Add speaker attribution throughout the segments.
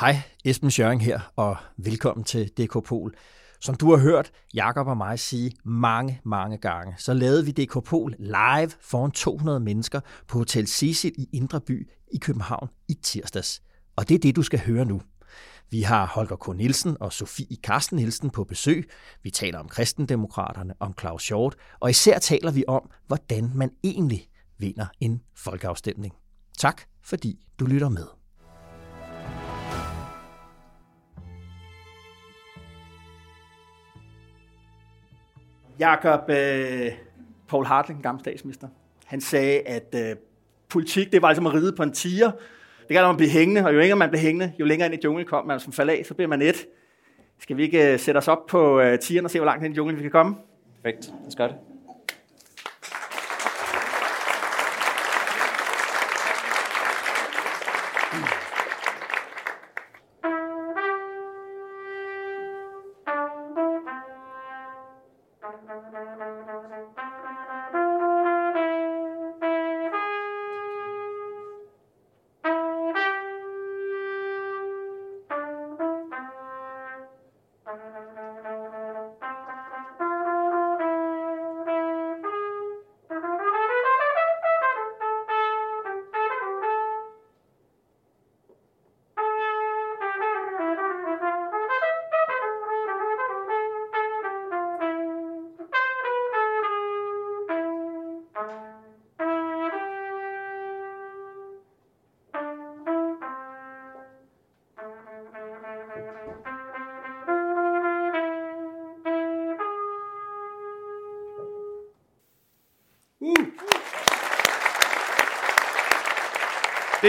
Speaker 1: Hej, Esben Schøring her, og velkommen til DK Pol. Som du har hørt Jakob og mig sige mange, mange gange, så lavede vi DK Pol live foran 200 mennesker på Hotel Cecil i Indre By i København i tirsdags. Og det er det, du skal høre nu. Vi har Holger K. Nielsen og Sofie Karsten Nielsen på besøg. Vi taler om kristendemokraterne, om Claus Short, og især taler vi om, hvordan man egentlig vinder en folkeafstemning. Tak, fordi du lytter med.
Speaker 2: Jakob øh, Paul Hartling, gammel statsminister, han sagde, at øh, politik, det var ligesom at ride på en tiger. Det kan man blive hængende, og jo længere man bliver hængende, jo længere ind i junglen kommer man som falder af, så bliver man et. Skal vi ikke øh, sætte os op på øh, tigeren og se, hvor langt ind i junglen vi kan komme?
Speaker 3: Perfekt, lad os gøre det.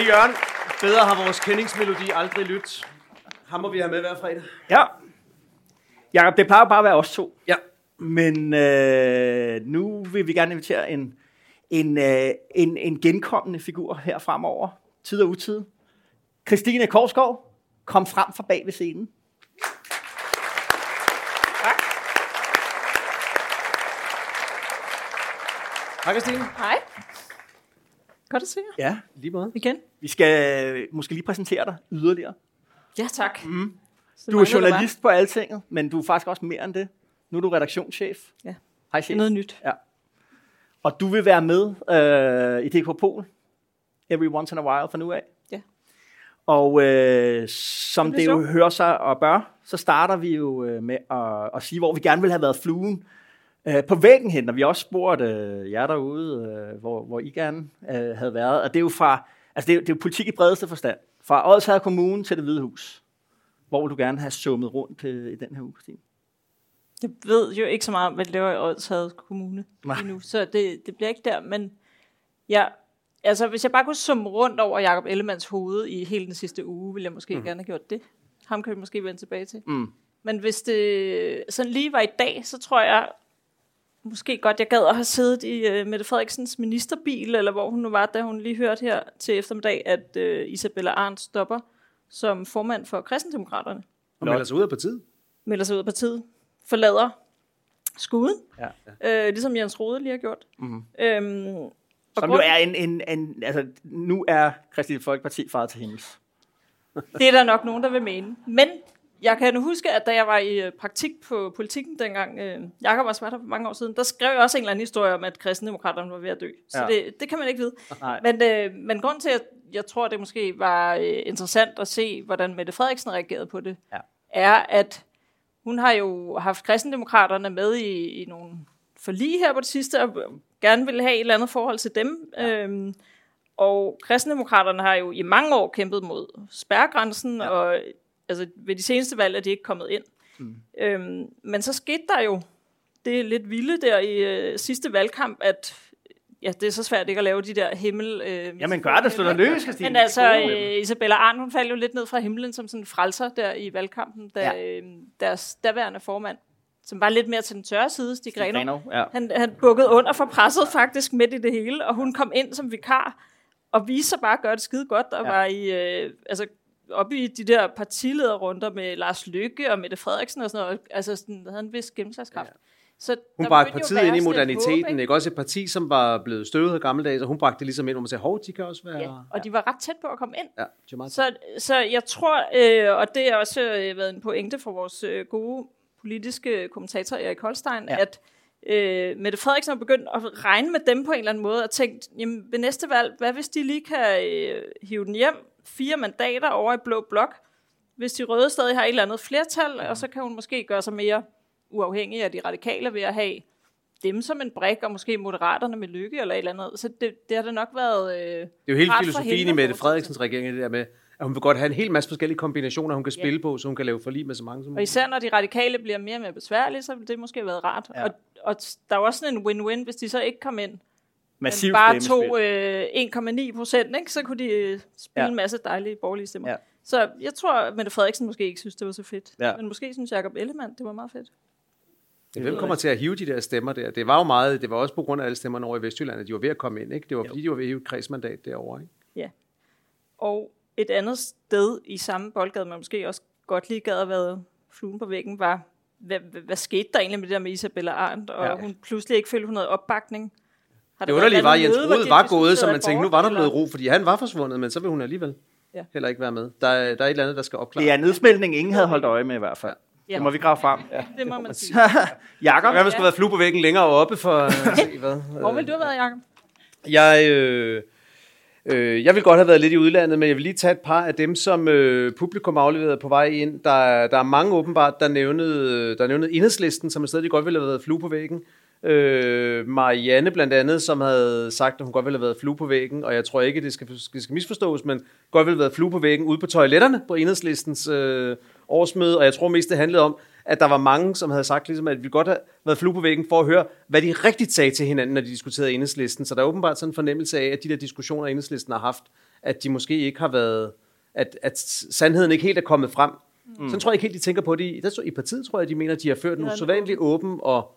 Speaker 4: Jørgen. Bedre har vores kendingsmelodi aldrig lyttet. Ham må vi have med hver fredag.
Speaker 2: Ja. Jakob, det plejer bare at være os to.
Speaker 4: Ja.
Speaker 2: Men øh, nu vil vi gerne invitere en, en, øh, en, en genkommende figur her fremover. Tid og utid. Christine Korsgaard, kom frem fra bag ved scenen.
Speaker 4: Hej Christine.
Speaker 5: Hej. Godt at se jer
Speaker 2: Ja,
Speaker 4: Lige måde.
Speaker 5: igen.
Speaker 2: vi skal øh, måske lige præsentere dig yderligere.
Speaker 5: Ja, tak. Mm.
Speaker 2: Du er journalist på Altinget, men du er faktisk også mere end det. Nu er du redaktionschef.
Speaker 5: Ja.
Speaker 2: Hej,
Speaker 5: Det
Speaker 2: chef.
Speaker 5: noget nyt.
Speaker 2: Ja. Og du vil være med øh, i DK Pol every once in a while fra nu af.
Speaker 5: Ja.
Speaker 2: Og øh, som
Speaker 5: Det
Speaker 2: det, jo hører sig og bør, så starter vi jo øh, med at, at sige, hvor vi gerne vil have været fluen øh, på væggen hen, og vi har også spurgt øh, jer derude, øh, hvor, hvor I gerne øh, havde været. Og det er jo fra, altså det er, jo- det er jo politik i bredeste forstand. Fra Odsherred Kommune til det Hvide Hus. Hvor vil du gerne have summet rundt øh, i den her uge, Christine?
Speaker 5: Jeg ved jo ikke så meget om, hvad det laver i Odsherred Kommune
Speaker 2: Nej.
Speaker 5: lige nu, så det, det bliver ikke der, men ja, altså hvis jeg bare kunne summe rundt over Jakob Ellemanns hoved i hele den sidste uge, ville jeg måske mm. gerne have gjort det. Ham kan vi måske vende tilbage til.
Speaker 2: Mm.
Speaker 5: Men hvis det sådan lige var i dag, så tror jeg måske godt, jeg gad at have siddet i uh, Mette Frederiksens ministerbil, eller hvor hun nu var, da hun lige hørte her til eftermiddag, at uh, Isabella Arndt stopper som formand for kristendemokraterne.
Speaker 4: Og melder sig ud af partiet.
Speaker 5: melder sig ud af partiet, forlader skuden,
Speaker 2: Ja.
Speaker 5: øh, ligesom Jens Rode lige har gjort. Mm. Øhm,
Speaker 2: Som jo er en, en, en, altså nu er Kristelig Folkeparti faret til himmels.
Speaker 5: Det er der nok nogen, der vil mene. Men jeg kan huske, at da jeg var i øh, praktik på politikken dengang, øh, Jakob var der for mange år siden, der skrev jeg også en eller anden historie om, at kristendemokraterne var ved at dø. Så
Speaker 2: Ja.
Speaker 5: det, det kan man ikke vide.
Speaker 2: Nej.
Speaker 5: Men, øh, men grund til, at jeg tror, det måske var øh, interessant at se, hvordan Mette Frederiksen reagerede på det,
Speaker 2: Ja.
Speaker 5: er, at hun har jo haft kristendemokraterne med i, i nogle forlig her på det sidste, og gerne ville have et eller andet forhold til dem. Ja. Øhm, og kristendemokraterne har jo i mange år kæmpet mod spærregrænsen, ja. og altså, ved de seneste valg er de ikke kommet ind. Mm. Øhm, men så skete der jo det lidt vilde der i øh, sidste valgkamp, at ja, det er så svært ikke at lave de der himmel... Øh,
Speaker 2: Jamen gør det, stå der løs, Christine.
Speaker 5: men altså, øh, Isabella Arndt, hun faldt jo lidt ned fra himlen som sådan en frelser der i valgkampen, da
Speaker 2: Ja.
Speaker 5: øh, deres daværende formand, som var lidt mere til den tørre side, Stig Grenov,
Speaker 2: ja.
Speaker 5: han, han bukkede under for presset faktisk midt i det hele, og hun kom ind som vikar, og viste sig bare at gøre det skide godt, og
Speaker 2: ja.
Speaker 5: var i, øh, altså, oppe i de der partilederrunder med Lars Lykke og Mette Frederiksen og sådan noget, altså sådan, havde en vis gennemslagskraft. Ja. Så
Speaker 4: Hun bragte partiet
Speaker 5: at
Speaker 4: ind i
Speaker 5: et
Speaker 4: moderniteten,
Speaker 5: håb,
Speaker 4: ikke? Også et parti, som var blevet støvet af gamle dage, så hun bragte det ligesom ind, hvor man sagde, hov, de kan også være...
Speaker 5: Ja, og de var ret tæt på at komme ind.
Speaker 4: ja de meget
Speaker 5: Så, så jeg tror, øh, og det har også øh, været en pointe for vores øh, gode politiske kommentator Erik Holstein,
Speaker 2: Ja.
Speaker 5: ja. at øh, Mette Frederiksen har begyndt at regne med dem på en eller anden måde, og tænkt, jamen ved næste valg, hvad hvis de lige kan øh, hive den hjem, fire mandater over i Blå Blok, hvis de røde stadig har et eller andet flertal, og så kan hun måske gøre sig mere uafhængig af de radikale ved at have dem som en brik, og måske moderaterne med lykke eller et eller andet. Så det, det har da nok været... Øh,
Speaker 4: Det er jo hele filosofien i Mette. Frederiksens regering, det der med, at hun vil godt have en hel masse forskellige kombinationer, hun kan spille på, så hun kan lave forlig med så mange som
Speaker 5: Og
Speaker 4: muligt.
Speaker 5: især når de radikale bliver mere og mere besværlige, så vil det måske have været rart.
Speaker 2: Ja.
Speaker 5: Og, og der er også sådan en win-win, hvis de så ikke kom ind.
Speaker 2: Massiv
Speaker 5: men bare tog øh, 1,9 procent, ikke? så kunne de øh, spille
Speaker 2: Ja.
Speaker 5: ja. en masse dejlige borgerlige stemmer.
Speaker 2: Ja.
Speaker 5: Ja. Så jeg tror, at Mette Frederiksen måske ikke synes, det var så fedt.
Speaker 2: Ja.
Speaker 5: Men måske synes Jacob Ellemann, det var meget fedt.
Speaker 4: Hvem kommer til at hive de der stemmer der? Det var jo meget, det var også på grund af alle stemmerne over i Vestjylland, at de var ved at komme ind, ikke? Det var fordi, de var ved at hive et kredsmandat derovre, ikke?
Speaker 5: Og et andet sted i samme boldgade, man måske også godt lige gad at være fluen på væggen, var, hvad, hvad, hvad skete der egentlig med det der med Isabella Arndt, og
Speaker 2: Ja.
Speaker 5: ja. hun pludselig ikke følte, hun havde opbakning. Har
Speaker 4: Det underlige var, at Jens
Speaker 5: de
Speaker 4: var
Speaker 5: diskuterede
Speaker 4: gået, så man tænkte, nu var der blevet ro, fordi han var forsvundet, men så vil hun alligevel
Speaker 5: Ja.
Speaker 4: heller ikke være med. Der, er- der er et eller andet, der skal opklares.
Speaker 2: Det er nedsmeltning, ingen havde holdt øje med i hvert fald.
Speaker 5: Ja.
Speaker 2: Det må vi grave frem. Ja.
Speaker 5: Det må man sige.
Speaker 2: Jakob?
Speaker 4: Hvad man skulle være flue på væggen længere oppe for at se, hvad?
Speaker 5: Hvor vil du have været, Jacob?
Speaker 4: Jeg, øh, øh, jeg vil godt have været lidt i udlandet, men jeg vil lige tage et par af dem, som øh, publikum afleverede på vej ind. Der, er- der er mange åbenbart, der nævnede, der nævnede enhedslisten, som et sted, de godt ville have været flue på væggen. Øh, Marianne blandt andet, som havde sagt, at hun godt ville have været flue på væggen, og jeg tror ikke, det skal, det skal misforstås, men godt ville have været flue på væggen ude på toiletterne på enhedslistens øh, årsmøde, og jeg tror mest, det handlede om, at der var mange, som havde sagt, ligesom, at vi godt have været flue på væggen for at høre, hvad de rigtigt sagde til hinanden, når de diskuterede enhedslisten. Så der er åbenbart sådan en fornemmelse af, at de der diskussioner, enhedslisten har haft, at de måske ikke har været, at, at sandheden ikke helt er kommet frem. Mm. Sådan tror jeg ikke helt, de tænker på det. I, der, I partiet tror jeg, de mener, at de har ført en usædvanlig åben og,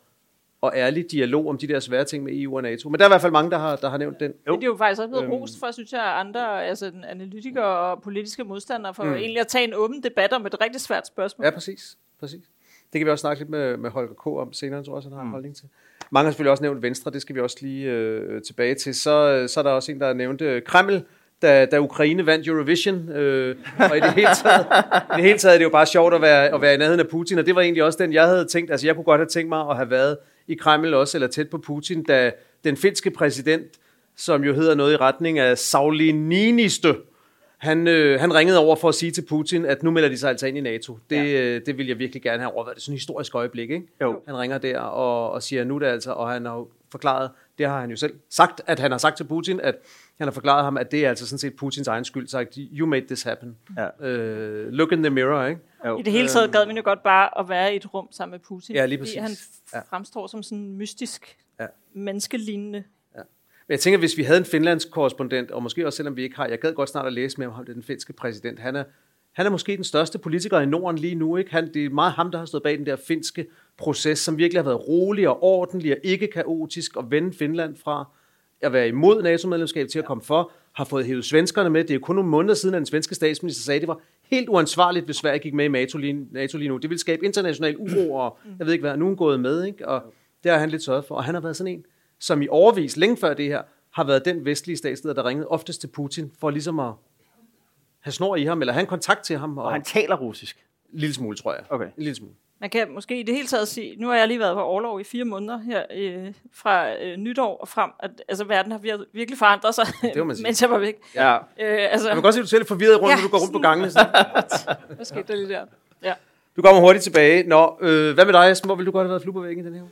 Speaker 4: og ærlig dialog om de der svære ting med EU og NATO. Men der er i hvert fald mange, der har, der har nævnt den.
Speaker 5: Jo. Det er jo faktisk også blevet
Speaker 4: Øhm.
Speaker 5: rost for, synes jeg, andre altså, analytikere og politiske modstandere, for
Speaker 4: Mm.
Speaker 5: mm. egentlig at tage en åben debat om et rigtig svært spørgsmål.
Speaker 4: Ja, præcis. præcis. Det kan vi også snakke lidt med, med Holger K. om senere, tror jeg også, han har en holdning til. Mange har selvfølgelig også nævnt Venstre, det skal vi også lige øh, tilbage til. Så, så er der også en, der nævnte øh, Kreml, da, da Ukraine vandt Eurovision. Øh, og i det, hele taget, i det hele taget er det jo bare sjovt at være, at være i nærheden af Putin, og det var egentlig også den, jeg havde tænkt. Altså, jeg kunne godt have tænkt mig at have været i Kreml også, eller tæt på Putin, da den finske præsident, som jo hedder noget i retning af Sauli Niinistö, han, øh, han ringede over for at sige til Putin, at nu melder de sig altså ind i NATO. Det, ja. øh, det vil jeg virkelig gerne have overvejet. Det er sådan et historisk øjeblik, ikke?
Speaker 2: Jo.
Speaker 4: Han ringer der og, og siger, nu det altså, og han har jo forklaret, det har han jo selv sagt, at han har sagt til Putin, at han har forklaret ham, at det er altså sådan set Putins egen skyld, sagt, you made this happen.
Speaker 2: Ja.
Speaker 4: Øh, look in the mirror, ikke?
Speaker 2: Jo.
Speaker 5: I det hele taget gad man jo godt bare at være i et rum sammen med Putin.
Speaker 4: Ja, lige
Speaker 5: Fordi
Speaker 4: præcis.
Speaker 5: han
Speaker 4: Ja.
Speaker 5: fremstår som sådan en mystisk,
Speaker 4: Ja.
Speaker 5: ja. menneskelignende.
Speaker 4: Men jeg tænker, hvis vi havde en finlands korrespondent, og måske også selvom vi ikke har, jeg gad godt snart at læse mere om ham, det den finske præsident. Han er, han er måske den største politiker i Norden lige nu. Ikke? Han, det er meget ham, der har stået bag den der finske proces, som virkelig har været rolig og ordentlig og ikke kaotisk, og vende Finland fra at være imod NATO-medlemskab til at komme for, har fået hævet svenskerne med. Det er kun nogle måneder siden, at den svenske statsminister sagde, at det var helt uansvarligt, hvis Sverige gik med i NATO lige, NATO lige nu. Det ville skabe international uro, og jeg ved ikke hvad, nu er gået med, ikke? og det har han lidt sørget for. Og han har været sådan en, som i overvis, længe før det her, har været den vestlige statsleder, der ringede oftest til Putin, for ligesom at have snor i ham, eller have en kontakt til ham, og,
Speaker 2: Og han taler russisk.
Speaker 4: en lille smule, tror jeg.
Speaker 2: Okay.
Speaker 4: En lille smule.
Speaker 5: Man kan måske i det hele taget sige, nu har jeg lige været på overlov i fire måneder her øh, fra øh, nytår og frem, at altså, verden har vir- virkelig forandret sig,
Speaker 4: Det man sige.
Speaker 5: mens jeg var væk.
Speaker 2: Ja.
Speaker 5: Øh, altså,
Speaker 4: Jeg kan godt se, at du ser lidt forvirret rundt,
Speaker 5: Ja,
Speaker 4: når du går rundt på
Speaker 5: sådan-
Speaker 4: gangene.
Speaker 5: Hvad skete der lige der? Ja.
Speaker 4: Du kommer hurtigt tilbage. Nå, øh, hvad med dig, Esben? Hvor ville du godt have været flue på væggen i den her uge?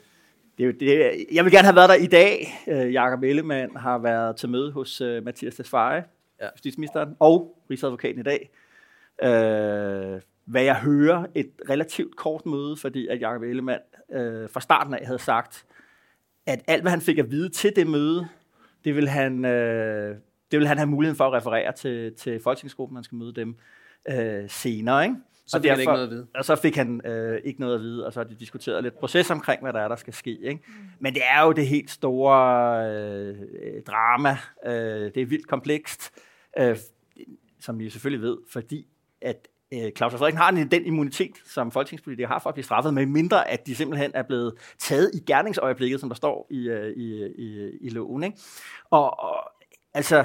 Speaker 2: Det det. Jeg vil gerne have været der i dag. Øh, Jakob Ellemann har været til møde hos øh, Mathias Tesfaye,
Speaker 4: Ja.
Speaker 2: ja. justitsministeren, og rigsadvokaten i dag. Øh, hvad jeg hører, et relativt kort møde, fordi at Jakob Ellemann øh, fra starten af havde sagt, at alt, hvad han fik at vide til det møde, det vil han, øh, det vil han have muligheden for at referere til, til folketingsgruppen, man skal møde dem øh, senere. Ikke?
Speaker 4: Så
Speaker 2: Og
Speaker 4: fik han ikke
Speaker 2: derfor-
Speaker 4: noget at vide.
Speaker 2: Og så fik han øh, ikke noget at vide, og så har de diskuteret lidt proces omkring, hvad der er, der skal ske. Ikke? Men det er jo det helt store øh, drama. Øh, det er vildt komplekst, øh, som I selvfølgelig ved, fordi at øh, Claus Frederiksen har den immunitet, som folketingspolitikere har for at blive straffet, med mindre at de simpelthen er blevet taget i gerningsøjeblikket, som der står i, øh, i, i, i loven. Ikke? Og, og altså,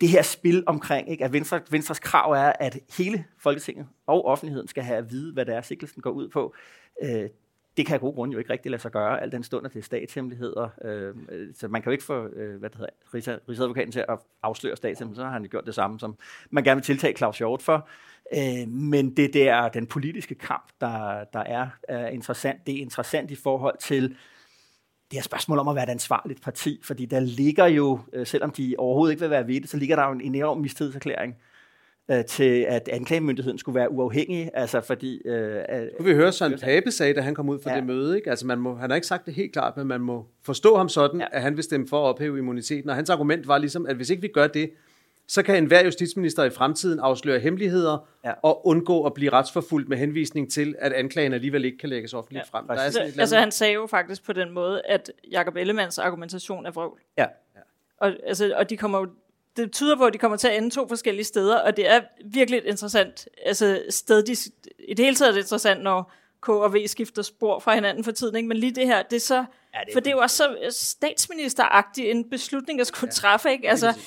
Speaker 2: det her spil omkring, ikke, at Venstre, Venstres krav er, at hele Folketinget og offentligheden skal have at vide, hvad det er, sikkelsen går ud på. Øh, det kan af gode grunde jo ikke rigtig lade sig gøre, al den stund, at det er statshemmeligheder. Øh, så man kan jo ikke få øh, hvad det hedder, Rigsadvokaten til at afsløre statshemmeligheder, så har han gjort det samme, som man gerne vil tiltage Claus Hjort for. Øh, men det, det er den politiske kamp, der, der er, er interessant. Det er interessant i forhold til det her spørgsmål om at være et ansvarligt parti, fordi der ligger jo, øh, selvom de overhovedet ikke vil være ved det, så ligger der jo en enorm mistillidserklæring øh, til, at anklagemyndigheden skulle være uafhængig. Altså fordi... Øh,
Speaker 4: kunne vi høre, Søren Pape sagde, da han kom ud fra ja. det møde. Ikke? Altså man må, han har ikke sagt det helt klart, men man må forstå ham sådan, ja. at han vil stemme for at ophæve immuniteten. Og hans argument var ligesom, at hvis ikke vi gør det, så kan enhver justitsminister i fremtiden afsløre hemmeligheder ja. og undgå at blive retsforfulgt med henvisning til, at anklagen alligevel ikke kan lægges offentligt ja. frem.
Speaker 5: Der er sådan et altså han sagde jo faktisk på den måde, at Jacob Ellemanns argumentation er vrøvl.
Speaker 2: Ja. ja.
Speaker 5: Og, altså, og de kommer jo det tyder på, at de kommer til at ende to forskellige steder, og det er virkelig et interessant altså sted. De, I det hele taget er det interessant, når K og V skifter spor fra hinanden for tiden, ikke? men lige det her, det er så, ja, det er for det er jo også så statsministeragtigt en beslutning at skulle ja. træffe, ikke? Altså,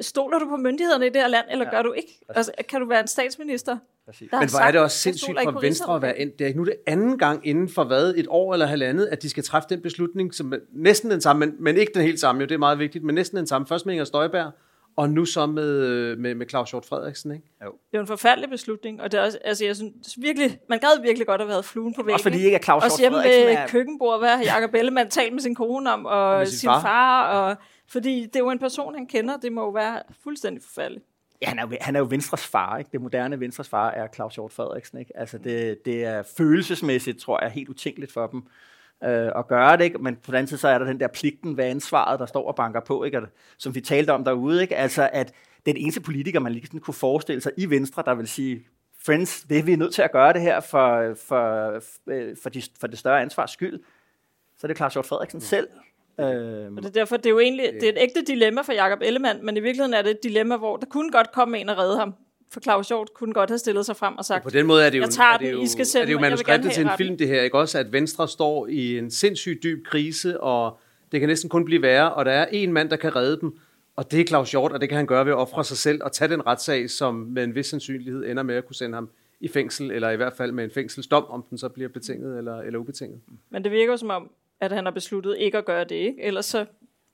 Speaker 5: stoler du på myndighederne i det her land, eller ja. gør du ikke? Altså, kan du være en statsminister?
Speaker 4: Men hvor er det også sindssygt for Venstre at være ind. Det er ikke nu det anden gang inden for hvad, et år eller halvandet, at de skal træffe den beslutning, som er næsten den samme, men, men ikke den helt samme, jo, det er meget vigtigt, men næsten den samme. Først med Inger Støjberg, og nu så med, med, med Claus Hjort Frederiksen, ikke?
Speaker 5: Jo. Det er en forfærdelig beslutning, og det er også, altså jeg synes virkelig, man gad virkelig godt at have været fluen på væggen.
Speaker 2: Også fordi ikke er Claus
Speaker 5: Hjort Frederiksen. Også hjemme ved er... køkkenbordet, hvad har Jacob Ellemann talt med sin kone om, og, og sin, sin far, far og, fordi det er jo en person, han kender, det må jo være fuldstændig forfærdeligt.
Speaker 2: Ja, han er, jo, han er jo Venstres far, ikke? Det moderne Venstres far er Claus Hjort Frederiksen, ikke? Altså det, det er følelsesmæssigt, tror jeg, helt utænkeligt for dem øh, at gøre det, ikke? men på den anden side, så er der den der pligten ved ansvaret, der står og banker på, ikke? At, som vi talte om derude, ikke? altså at den eneste politiker, man lige kunne forestille sig i Venstre, der vil sige, friends, det er vi nødt til at gøre det her for, for, for, de, for det større ansvars skyld, så er det Claus Hjort Frederiksen mm. selv.
Speaker 5: Øh, og det er derfor, det er jo egentlig det er et ægte dilemma for Jakob Ellemann, men i virkeligheden er det et dilemma, hvor der kunne godt komme en og redde ham for Claus Hjort kunne godt have stillet sig frem og sagt,
Speaker 4: på den måde er det jo,
Speaker 5: jeg tager
Speaker 4: er det jo, den, I skal sende er det jo manuskriptet til en film, det her, ikke også? At Venstre står i en sindssygt dyb krise, og det kan næsten kun blive værre, og der er en mand, der kan redde dem, og det er Claus Hjort, og det kan han gøre ved at ofre sig selv og tage den retssag, som med en vis sandsynlighed ender med at kunne sende ham i fængsel, eller i hvert fald med en fængselsdom, om den så bliver betinget eller, eller ubetinget.
Speaker 5: Men det virker som om, at han har besluttet ikke at gøre det, ikke? Ellers så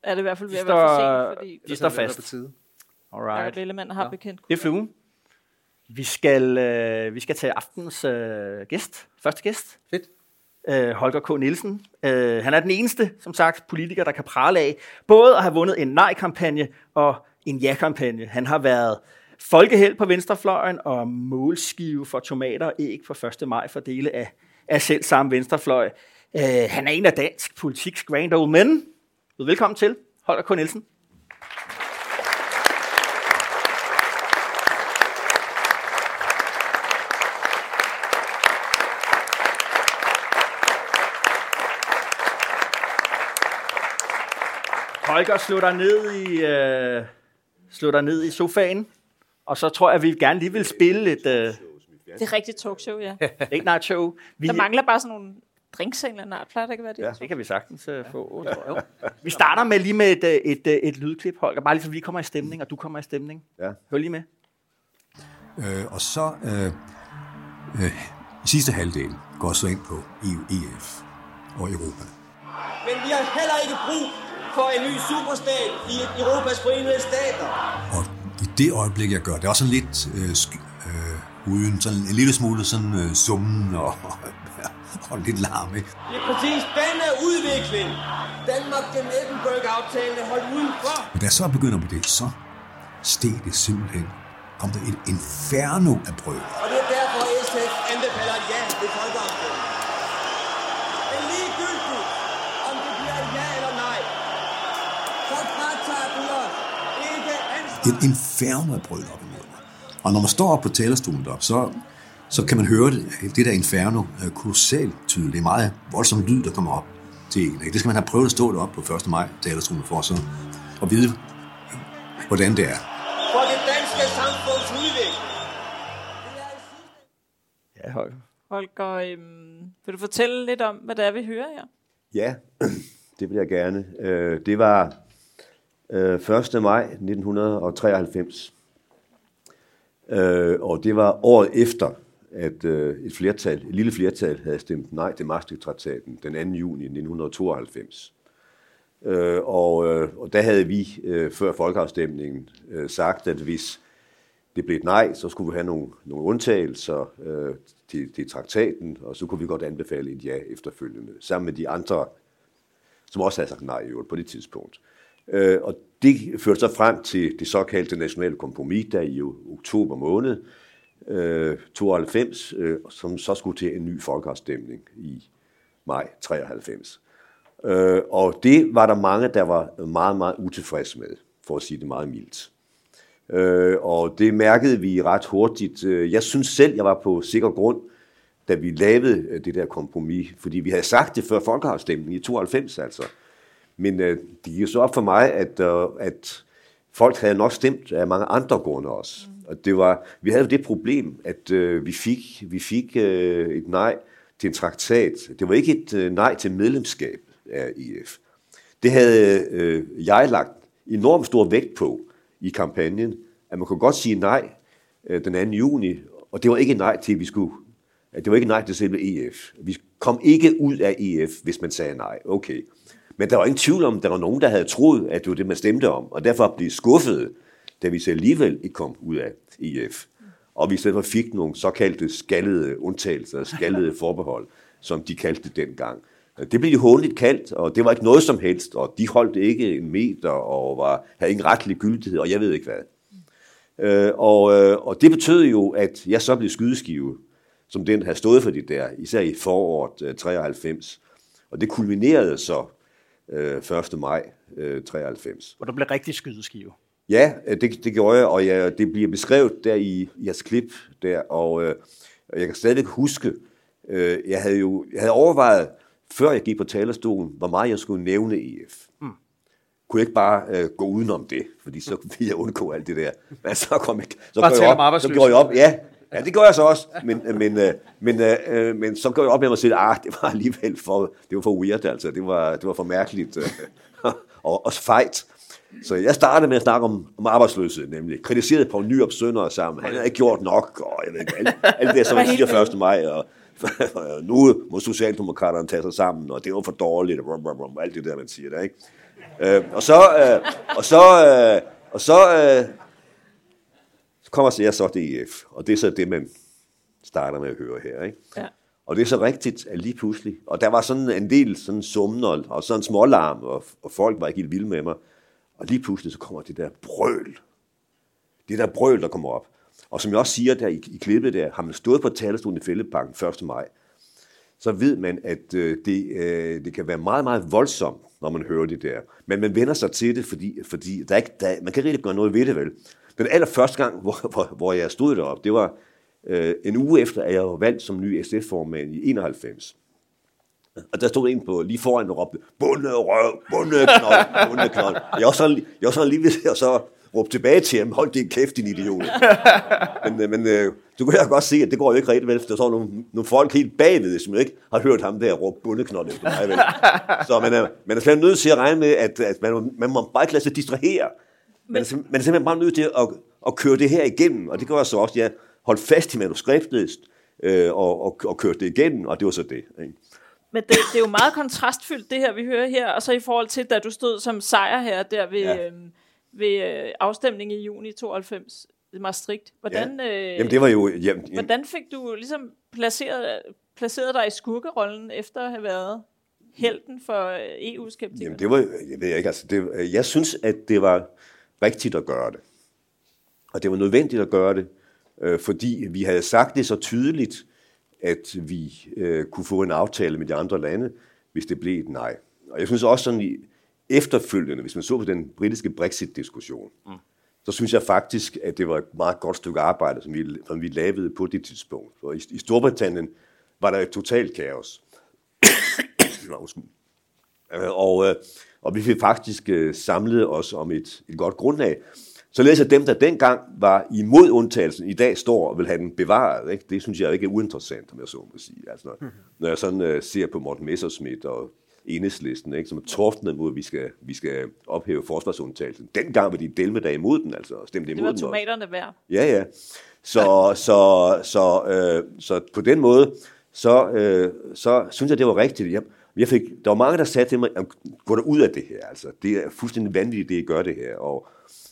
Speaker 5: er det i hvert fald ved at være for sent, fordi...
Speaker 2: De står fast. På tide.
Speaker 5: Alright. Ja, Ellemann har ja. bekendt.
Speaker 2: Det er fluen. Vi skal, øh, vi skal tage aftens øh, gæst, første gæst.
Speaker 4: Fedt.
Speaker 2: Øh, Holger K. Nielsen. Øh, han er den eneste, som sagt, politiker, der kan prale af både at have vundet en nej-kampagne og en ja-kampagne. Han har været folkeheld på venstrefløjen og målskive for tomater og æg på 1. maj for dele af, af selv samme venstrefløj. Øh, han er en af dansk politiks grand old men. Velkommen til, Holger K. Nielsen. Holger, slå dig ned i, øh, slå dig ned i sofaen, og så tror jeg, at vi gerne lige vil spille et... Øh, det
Speaker 5: er rigtigt talkshow, ja.
Speaker 2: Late night show.
Speaker 5: Vi, der mangler bare sådan nogle drinks eller noget. Plejer det ikke være det?
Speaker 2: Ja, det kan vi sagtens uh, få. Ja. Vi starter med lige med et, øh, et, et, øh, et lydklip, Holger. Bare lige så vi kommer i stemning, og du kommer i stemning.
Speaker 3: Ja.
Speaker 2: Hør lige med.
Speaker 3: Øh, og så øh, øh, i sidste halvdel går så ind på EU, EF og Europa.
Speaker 6: Men vi har heller ikke brug for en ny superstat i Europas forenede stater.
Speaker 3: Og i det øjeblik, jeg gør, det er også lidt øh, sky, øh, uden sådan en lille smule sådan øh, summen og, og lidt larm, ikke?
Speaker 6: Det er præcis denne udvikling, Danmark gennem Edinburgh-aftalen er holdt udenfor.
Speaker 3: Men da jeg så begynder på det, så steg det simpelthen kom der et inferno af brød.
Speaker 6: Og det er derfor, SF anbefaler ja ved folkeafstemningen.
Speaker 3: et inferno af brød op imod mig. Og når man står op på talerstolen deroppe, så, så kan man høre det, det der inferno kolossalt tydeligt. Det er meget voldsom lyd, der kommer op til en. Det skal man have prøvet at stå deroppe på 1. maj talerstolen for så at vide, hvordan det er.
Speaker 6: For det danske samfunds udvikling.
Speaker 2: Ja, Holger.
Speaker 5: Holger, øhm, vil du fortælle lidt om, hvad det er, vi hører her?
Speaker 7: Ja, det vil jeg gerne. Øh, det var øh, 1. maj 1993. Øh, og det var året efter, at øh, et flertal, et lille flertal havde stemt nej til Maastricht-traktaten den 2. juni 1992. Øh, og, øh, og der havde vi øh, før folkeafstemningen øh, sagt, at hvis det blev et nej, så skulle vi have nogle, nogle undtagelser øh, til, til traktaten, og så kunne vi godt anbefale et ja efterfølgende, sammen med de andre, som også havde sagt nej i øvrigt på det tidspunkt. Øh, og det førte så frem til det såkaldte nationale kompromis, der i oktober måned øh, 92, øh, som så skulle til en ny folkeafstemning i maj 93. Øh, og det var der mange, der var meget, meget utilfredse med, for at sige det meget mildt. Øh, og det mærkede vi ret hurtigt. Øh, jeg synes selv, jeg var på sikker grund, da vi lavede øh, det der kompromis, fordi vi havde sagt det før folkeafstemningen i 92 altså. Men øh, det gik så op for mig, at, øh, at folk havde nok stemt af mange andre grunde også. Og det var, vi havde det problem, at øh, vi fik, vi fik øh, et nej til en traktat. Det var ikke et øh, nej til medlemskab af EF. Det havde øh, jeg lagt enormt stor vægt på i kampagnen, at man kunne godt sige nej øh, den 2. juni, og det var ikke nej til, at vi skulle, at det var ikke nej til selve EF. Vi kom ikke ud af EF, hvis man sagde nej. Okay. Men der var ingen tvivl om, at der var nogen, der havde troet, at det var det, man stemte om, og derfor blev skuffet, da vi så alligevel ikke kom ud af EF. Og vi selv fik nogle såkaldte skaldede undtagelser, skaldede forbehold, som de kaldte det dengang. Det blev de håndligt kaldt, og det var ikke noget som helst, og de holdt ikke en meter, og var, havde ingen retlig gyldighed, og jeg ved ikke hvad. Øh, og, øh, og det betød jo, at jeg så blev skydeskive, som den havde stået for det der, især i foråret øh, 93. Og det kulminerede så øh, 1. maj øh, 93.
Speaker 2: Hvor der blev rigtig skydeskive.
Speaker 7: Ja, øh, det, det gjorde jeg, og ja, det bliver beskrevet der i, jeres klip der, og øh, jeg kan stadigvæk huske, øh, jeg havde jo jeg havde overvejet, før jeg gik på talerstolen, hvor meget jeg skulle nævne EF. Mm. Kunne jeg ikke bare øh, gå udenom det, fordi så ville jeg undgå alt det der. Men så kom jeg, så
Speaker 2: Bare
Speaker 7: jeg op, så går jeg op, ja, ja, det gør jeg så også, men, men, øh, men, øh, men så går jeg op med mig siger, ah, det var alligevel for, det var for weird, altså, det var, det var for mærkeligt øh, og, og fejt. Så jeg startede med at snakke om, om arbejdsløshed, nemlig. Kritiserede på Nyrup Sønder sammen. Han har ikke gjort nok, og jeg ved ikke, alt, alt det, som man siger 1. maj, og nu må Socialdemokraterne tage sig sammen, og det var for dårligt, og rum, rum, rum, alt det der, man siger der, ikke? Øh, og så, øh, og så, øh, og så, øh, så kommer jeg så til EF, og det er så det, man starter med at høre her, ikke?
Speaker 5: Ja.
Speaker 7: Og det er så rigtigt, at lige pludselig, og der var sådan en del sådan summen og, sådan smålarm, og, og folk var ikke helt vilde med mig, og lige pludselig så kommer det der brøl. Det der brøl, der kommer op. Og som jeg også siger der i, i klippet der, har man stået på talerstolen i Fældeparken 1. maj, så ved man, at øh, det, øh, det kan være meget, meget voldsomt, når man hører det der. Men man vender sig til det, fordi, fordi der er ikke, der, man kan rigtig gøre noget ved det, vel? Den allerførste gang, hvor, hvor, hvor jeg stod deroppe, det var øh, en uge efter, at jeg var valgt som ny SF-formand i 91. Og der stod en på lige foran og råbte, bunderøv, bundeknold, bundeknold. Jeg var sådan, jeg var sådan lige ved at så råbe tilbage til ham, hold din kæft, din idiot. Men, øh, men øh, du kan jeg godt se, at det går jo ikke rigtig vel, for der står nogle, nogle folk helt bagved, som ikke har hørt ham der råbe bundeknold efter mig, vel. Så man er, man er slet nødt til at regne med, at, at man, man må bare ikke lade sig distrahere. Man er, man er simpelthen bare nødt til at, at køre det her igennem, og det gør jeg så også, jeg holdt fast i manuskriptet, øh, og, og, og kørte det igennem, og det var så det. Ikke?
Speaker 5: Men det, det er jo meget kontrastfyldt, det her, vi hører her, og så i forhold til, da du stod som sejr her, der ved,
Speaker 7: Ja.
Speaker 5: ja. øhm, ved øh, afstemningen i juni 92, i Maastricht. Hvordan, øh,
Speaker 7: Jamen det var jo... Jamen, jamen,
Speaker 5: hvordan fik du ligesom placeret, placeret dig i skurkerollen, efter at have været helten for øh, EU-skeptikere?
Speaker 7: Jamen, det var, jeg ved ikke, altså, det, jeg synes, at det var rigtigt at gøre det. Og det var nødvendigt at gøre det, øh, fordi vi havde sagt det så tydeligt, at vi øh, kunne få en aftale med de andre lande, hvis det blev et nej. Og jeg synes også sådan i efterfølgende, hvis man så på den britiske Brexit-diskussion, mm. så synes jeg faktisk, at det var et meget godt stykke arbejde, som vi, som vi lavede på det tidspunkt. For i, i Storbritannien var der et totalt kaos. Øh, og, øh, og vi fik faktisk øh, samlet os om et, et godt grundlag, Således at dem, der dengang var imod undtagelsen, i dag står og vil have den bevaret. Ikke? Det synes jeg ikke er uinteressant, om jeg så må sige. Altså, når, når jeg sådan uh, ser på Morten Messerschmidt og enhedslisten, ikke, som er tordnet mod, at vi skal, vi skal ophæve forsvarsundtagelsen. Dengang var de delme der imod den, altså stemte
Speaker 5: Det
Speaker 7: imod
Speaker 5: var
Speaker 7: den også.
Speaker 5: tomaterne værd.
Speaker 7: Ja, ja. Så, så, så, øh, så på den måde, så, øh, så synes jeg, det var rigtigt. Jeg, jeg fik, der var mange, der sagde til mig, "Jamen, gå der ud af det her. Altså, det er fuldstændig vanvittigt, det I gør det her. Og,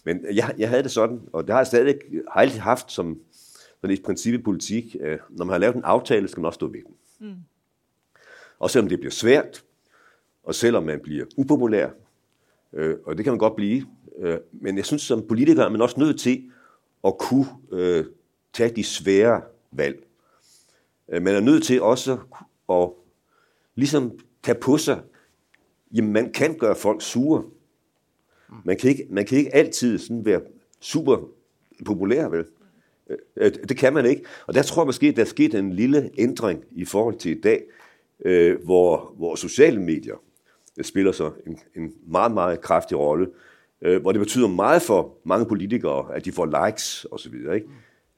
Speaker 7: men jeg, jeg havde det sådan, og det har jeg stadig har altid haft som sådan et princip i politik. Øh, når man har lavet en aftale, skal man også stå ved den. Mm. Og selvom det bliver svært, og selvom man bliver upopulær, øh, og det kan man godt blive, øh, men jeg synes som politiker er man også nødt til at kunne øh, tage de svære valg. Øh, man er nødt til også at ligesom tage på sig, jamen man kan gøre folk sure. Man kan ikke, man kan ikke altid sådan være super populær, vel? Øh, øh, det kan man ikke. Og der tror jeg måske, der er sket en lille ændring i forhold til i dag, øh, hvor, hvor sociale medier øh, spiller så en, en meget, meget kraftig rolle, øh, hvor det betyder meget for mange politikere, at de får likes osv., ikke?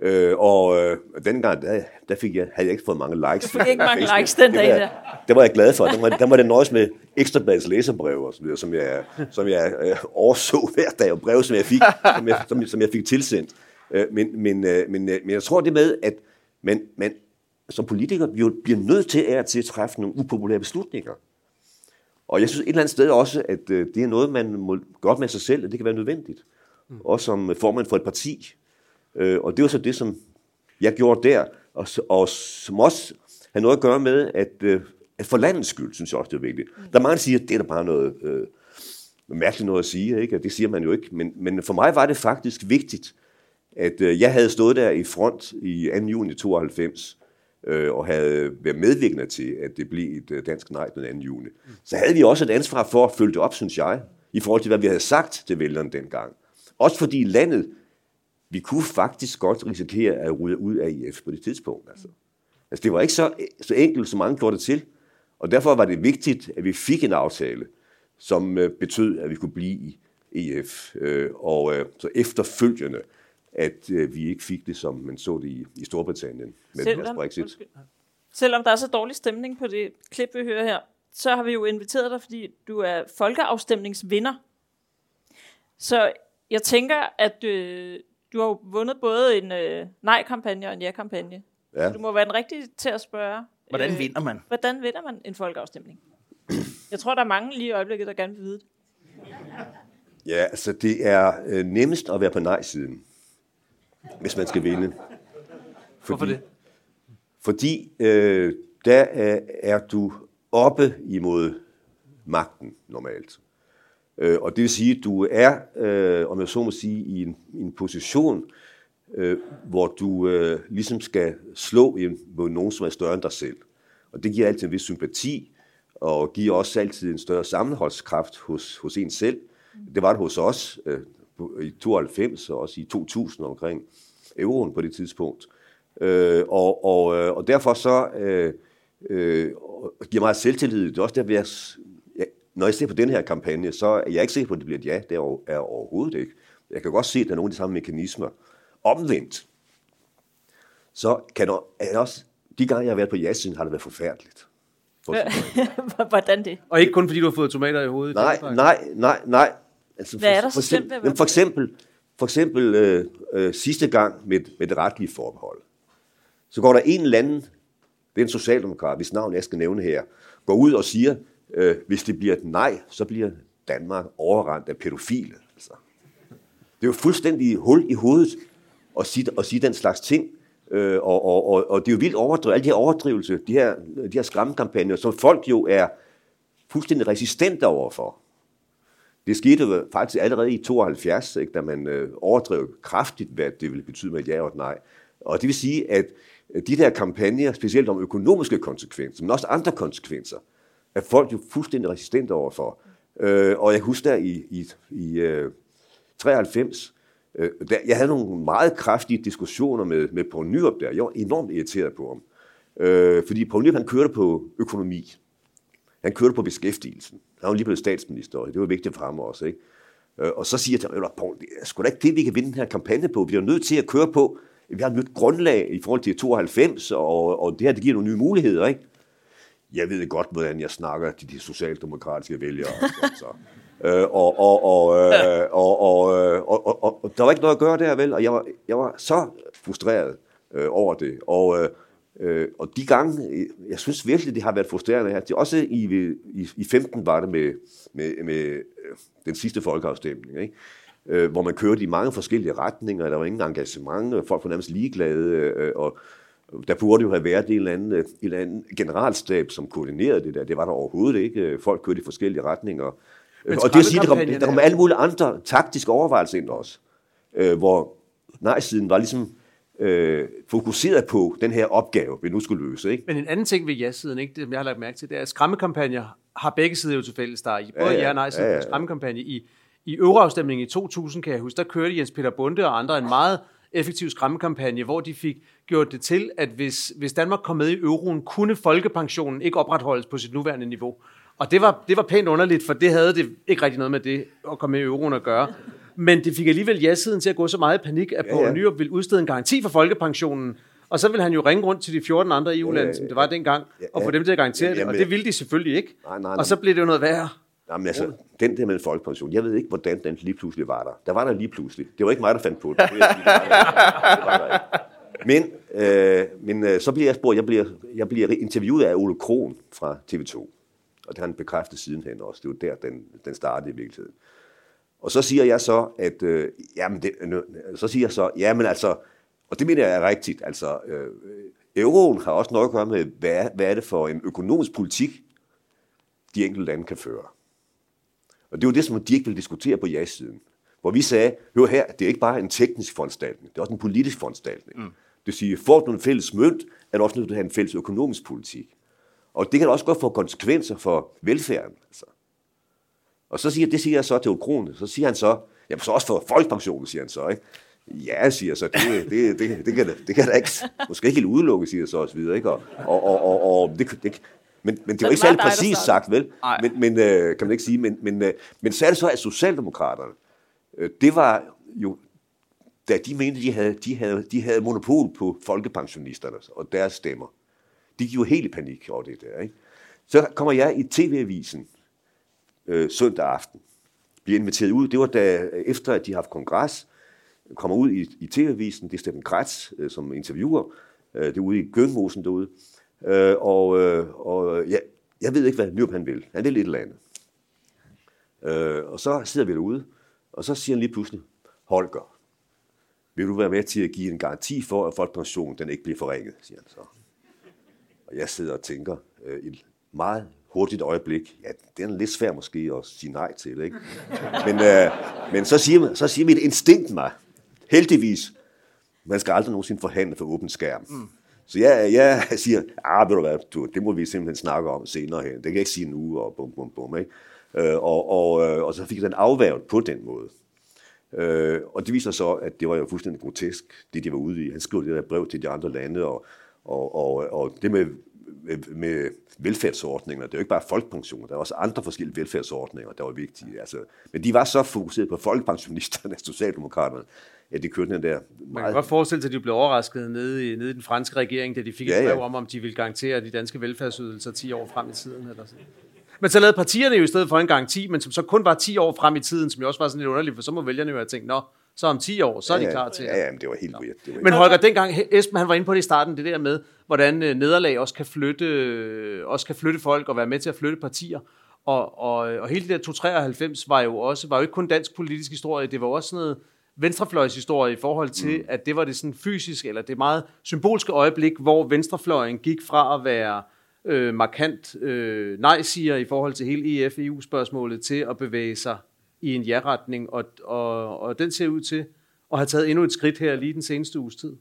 Speaker 7: Øh, og øh, dengang, der, der fik jeg, havde jeg ikke fået mange likes.
Speaker 5: Du fik ikke mange likes den
Speaker 7: Det
Speaker 5: dag der.
Speaker 7: det var jeg glad for. Der var, der var det nøjes med ekstrabladets læserbrev, og så videre, som jeg, som jeg øh, overså hver dag, og brev, som jeg fik, som jeg, som, som jeg fik tilsendt. Øh, men, men, øh, men, øh, men jeg tror det med, at man, man som politiker jo bliver nødt til og til at træffe nogle upopulære beslutninger. Og jeg synes et eller andet sted også, at øh, det er noget, man må godt med sig selv, at det kan være nødvendigt. Også som formand for et parti. Øh, og det var så det, som jeg gjorde der, og, og som også har noget at gøre med, at, øh, at for landets skyld, synes jeg også, det er vigtigt. Der er mange, der siger, at det er da bare noget øh, mærkeligt noget at sige, ikke? og det siger man jo ikke. Men, men for mig var det faktisk vigtigt, at øh, jeg havde stået der i front i 2. juni 92, øh, og havde været medvirkende til, at det blev et øh, dansk nej den 2. juni. Så havde vi også et ansvar for at følge det op, synes jeg, i forhold til, hvad vi havde sagt til vælgerne dengang. Også fordi landet, vi kunne faktisk godt risikere at ryge ud af IF på det tidspunkt. Altså. Altså, det var ikke så, så enkelt, som mange gjorde det til. Og derfor var det vigtigt, at vi fik en aftale, som øh, betød, at vi kunne blive i EF. Øh, og øh, så efterfølgende, at øh, vi ikke fik det, som man så det i, i Storbritannien med deres
Speaker 5: Selvom,
Speaker 7: Brexit.
Speaker 5: undskyld. Selvom der er så dårlig stemning på det klip, vi hører her, så har vi jo inviteret dig, fordi du er folkeafstemningsvinder. Så jeg tænker, at øh, du har jo vundet både en øh, nej-kampagne og en ja-kampagne.
Speaker 7: Ja.
Speaker 5: Du må være den rigtige til at spørge.
Speaker 2: Hvordan
Speaker 5: øh,
Speaker 2: vinder man?
Speaker 5: Hvordan vinder man en folkeafstemning? Jeg tror, der er mange lige i øjeblikket, der gerne vil vide det.
Speaker 7: Ja, altså det er øh, nemmest at være på nej-siden, hvis man skal vinde. Fordi,
Speaker 4: Hvorfor det?
Speaker 7: Fordi øh, der er, er du oppe imod magten normalt. Øh, og det vil sige, at du er, øh, om jeg så må sige, i en, i en position, øh, hvor du øh, ligesom skal slå ind mod nogen, som er større end dig selv. Og det giver altid en vis sympati, og giver også altid en større sammenholdskraft hos, hos en selv. Det var det hos os øh, i 92 og også i 2000 omkring euroen på det tidspunkt. Øh, og, og, øh, og derfor så øh, øh, giver mig selvtillid. Det er også der, jeg, s- jeg, når jeg ser på den her kampagne, så er jeg ikke sikker på, at det bliver et ja. Det er, er overhovedet ikke. Jeg kan godt se, at der er nogle af de samme mekanismer. Omvendt, så kan der, er det også, de gange jeg har været på ja-siden, har det været forfærdeligt. For.
Speaker 5: Hvordan det?
Speaker 4: Og ikke kun fordi du har fået tomater i hovedet.
Speaker 7: Nej, nej, nej, nej. Altså,
Speaker 5: Hvad er der så
Speaker 7: for, eksempel, jamen, for eksempel, for eksempel øh, øh, sidste gang med, med det retlige forbehold. Så går der en eller anden, det er en socialdemokrat, hvis navn jeg skal nævne her, går ud og siger, øh, hvis det bliver et nej, så bliver Danmark overrendt af pædofile. Altså. Det er jo fuldstændig hul i hovedet at sige, at sige den slags ting. Øh, og, og, og, og det er jo vildt overdrevet. Alle de her overdrivelser, de her, de her skræmmekampagner, som folk jo er fuldstændig resistente overfor. Det skete jo faktisk allerede i 72, ikke, da man øh, overdrev kraftigt, hvad det ville betyde med et ja og et nej. Og det vil sige, at de der kampagner, specielt om økonomiske konsekvenser, men også andre konsekvenser, er folk jo fuldstændig resistente overfor. Øh, og jeg husker der i, i, i øh, 93, øh, der, jeg havde nogle meget kraftige diskussioner med, med Poul Nyrup der. Jeg var enormt irriteret på ham. Øh, fordi Poul Nyrup, han kørte på økonomi. Han kørte på beskæftigelsen. Han var lige blevet statsminister, og det var vigtigt for ham også. Ikke? Øh, og så siger jeg til ham, Poul, det er sgu da ikke det, vi kan vinde den her kampagne på. Vi er nødt til at køre på, vi har et nyt grundlag i forhold til 92, og, og det her, det giver nogle nye muligheder, ikke? Jeg ved godt, hvordan jeg snakker til de socialdemokratiske vælgere. altså. Øh, og, og, og, øh, og, og, øh, og, og, og, og der var ikke noget at gøre der, vel? Og jeg var, jeg var så frustreret øh, over det. Og, øh, øh, og de gange, jeg synes virkelig, det har været frustrerende her. Det også i, i, i 15 var det med, med, med den sidste folkeafstemning, ikke? Øh, hvor man kørte i mange forskellige retninger, der var ingen engagement, folk var nærmest ligeglade, øh, og der burde jo have været en eller, anden, en eller anden generalstab, som koordinerede det der. Det var der overhovedet ikke. Folk kørte i forskellige retninger. Men og det siger, der kom, der kom alle mulige andre taktiske overvejelser ind også, øh, hvor nej-siden var ligesom øh, fokuseret på den her opgave, vi nu skulle løse. Ikke?
Speaker 4: Men en anden ting ved ja-siden, ikke, det jeg har lagt mærke til, det er, at skræmmekampagner har begge sider jo til fælles. Der i både ja, ja, ja og nej-siden ja, ja. skræmmekampagne. I, i øvreafstemningen i 2000, kan jeg huske, der kørte Jens Peter Bunde og andre en meget effektiv skræmmekampagne, hvor de fik gjort det til, at hvis, hvis Danmark kom med i euroen, kunne folkepensionen ikke opretholdes på sit nuværende niveau. Og det var, det var pænt underligt, for det havde det ikke rigtig noget med det at komme med i euroen at gøre. Men det fik alligevel ja-siden til at gå så meget i panik, at Poul ja, ja. Nyrup ville udstede en garanti for folkepensionen. Og så ville han jo ringe rundt til de 14 andre EU-lande, ja, ja, ja. som det var dengang, og få dem til at garantere ja, ja, det. Og det ville de selvfølgelig ikke. Nej, nej, nej. Og så blev det jo noget værre.
Speaker 7: Jamen altså, den der med folkepension, jeg ved ikke, hvordan den lige pludselig var der. Der var der lige pludselig. Det var ikke mig, der fandt på det. det, det, var der. Men, øh, men øh, så bliver jeg spurgt, jeg bliver, jeg bliver interviewet af Ole Kron fra TV2. Og det har han bekræftet sidenhen også. Det var der, den, den startede i virkeligheden. Og så siger jeg så, at, øh, jamen det, øh, så siger jeg så, jamen altså, og det mener jeg er rigtigt, altså, øh, euroen har også noget at gøre med, hvad, hvad er det for en økonomisk politik, de enkelte lande kan føre. Og det var det, som de ikke ville diskutere på ja-siden. Hvor vi sagde, hør her, det er ikke bare en teknisk foranstaltning, det er også en politisk foranstaltning. Mm. Det vil sige, får du en fælles mønt, er du også nødt til at have en fælles økonomisk politik. Og det kan også godt få konsekvenser for velfærden. Altså. Og så siger, det siger jeg så til Okrone, så siger han så, jamen så også for folkepensionen, siger han så, ikke? Ja, siger så, det, det, det, det, kan, det kan da ikke, måske ikke helt udelukke, siger så også videre, ikke? Og, og, og, og det, det, men, men det var ikke særlig præcis sagt, vel? Men, men øh, kan man ikke sige. Men, men, øh, men så er det så, at Socialdemokraterne, øh, det var jo, da de mente, de havde, de havde, de havde monopol på folkepensionisterne og deres stemmer. De gik jo helt i panik over det der, ikke? Så kommer jeg i TV-avisen øh, søndag aften. Bliver inviteret ud. Det var da, efter at de har haft kongres, kommer ud i, i TV-avisen. Det er Steffen Kretz, øh, som interviewer. Øh, det er ude i Gønmosen derude. Øh, Øh, og øh, og øh, ja, jeg ved ikke, hvad Nyrup han vil. Han vil et eller andet. Øh, og så sidder vi derude, og så siger han lige pludselig, Holger, vil du være med til at give en garanti for, at folkepensionen den ikke bliver forringet, siger han så. Og jeg sidder og tænker øh, et meget hurtigt øjeblik, ja, det er lidt svært måske at sige nej til, ikke? Men, øh, men så, siger, så siger mit instinkt mig, heldigvis, man skal aldrig nogensinde forhandle for åben skærm. Mm. Så jeg, jeg siger, ah, ved du hvad, du, det må vi simpelthen snakke om senere hen. Det kan jeg ikke sige nu, og bum, bum, bum. Ikke? Øh, og, og, øh, og så fik den afværget på den måde. Øh, og det viser så, at det var jo fuldstændig grotesk, det de var ude i. Han skrev det der brev til de andre lande, og, og, og, og det med, med, med velfærdsordninger, det er jo ikke bare folkepensioner, der er også andre forskellige velfærdsordninger, der var vigtige. Altså, men de var så fokuseret på folkepensionisterne, Socialdemokraterne, ja, det kørte den der.
Speaker 4: Meget... Man kan godt forestille sig, at de blev overrasket nede i, nede i den franske regering, da de fik ja, et brev ja. om, om de ville garantere de danske velfærdsydelser 10 år frem i tiden. Eller sådan. Men så lavede partierne jo i stedet for en garanti, men som så kun var 10 år frem i tiden, som jo også var sådan lidt underligt, for så må vælgerne jo have tænkt, nå, så om 10 år, så er de klar til
Speaker 7: at... Ja, ja, men det var helt weird. Det
Speaker 4: var men Holger, dengang, Esben han var inde på det i starten, det der med, hvordan øh, nederlag også kan flytte, øh, også kan flytte folk og være med til at flytte partier. Og, og, og hele det der 293 var jo også, var jo ikke kun dansk politisk historie, det var også sådan noget venstrefløjshistorie i forhold til, mm. at det var det sådan fysisk, eller det meget symbolske øjeblik, hvor venstrefløjen gik fra at være øh, markant øh, nej-siger i forhold til hele EF-EU-spørgsmålet til at bevæge sig i en ja-retning, og, og, og den ser ud til at have taget endnu et skridt her lige den seneste uges tid.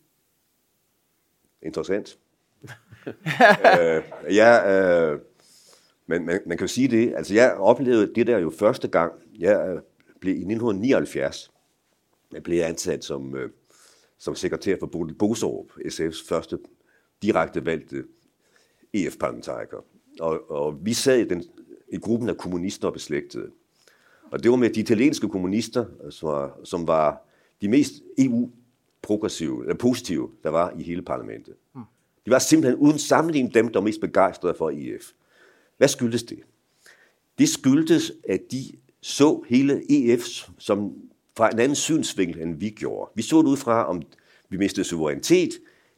Speaker 7: Interessant. øh, ja, øh, men man, man kan jo sige det, altså jeg oplevede det der jo første gang, jeg øh, blev i 1979, jeg blev ansat som, øh, som sekretær for Bodil Bosorup, SF's første direkte valgte EF-parlamentariker. Og, og vi sad i, den, i gruppen af kommunister og beslægtede. Og det var med de italienske kommunister, som var, som var de mest EU-progressive, eller positive, der var i hele parlamentet. De var simpelthen uden sammenligning dem, der var mest begejstrede for EF. Hvad skyldtes det? Det skyldtes, at de så hele EF som fra en anden synsvinkel, end vi gjorde. Vi så det ud fra, om vi mistede suverænitet.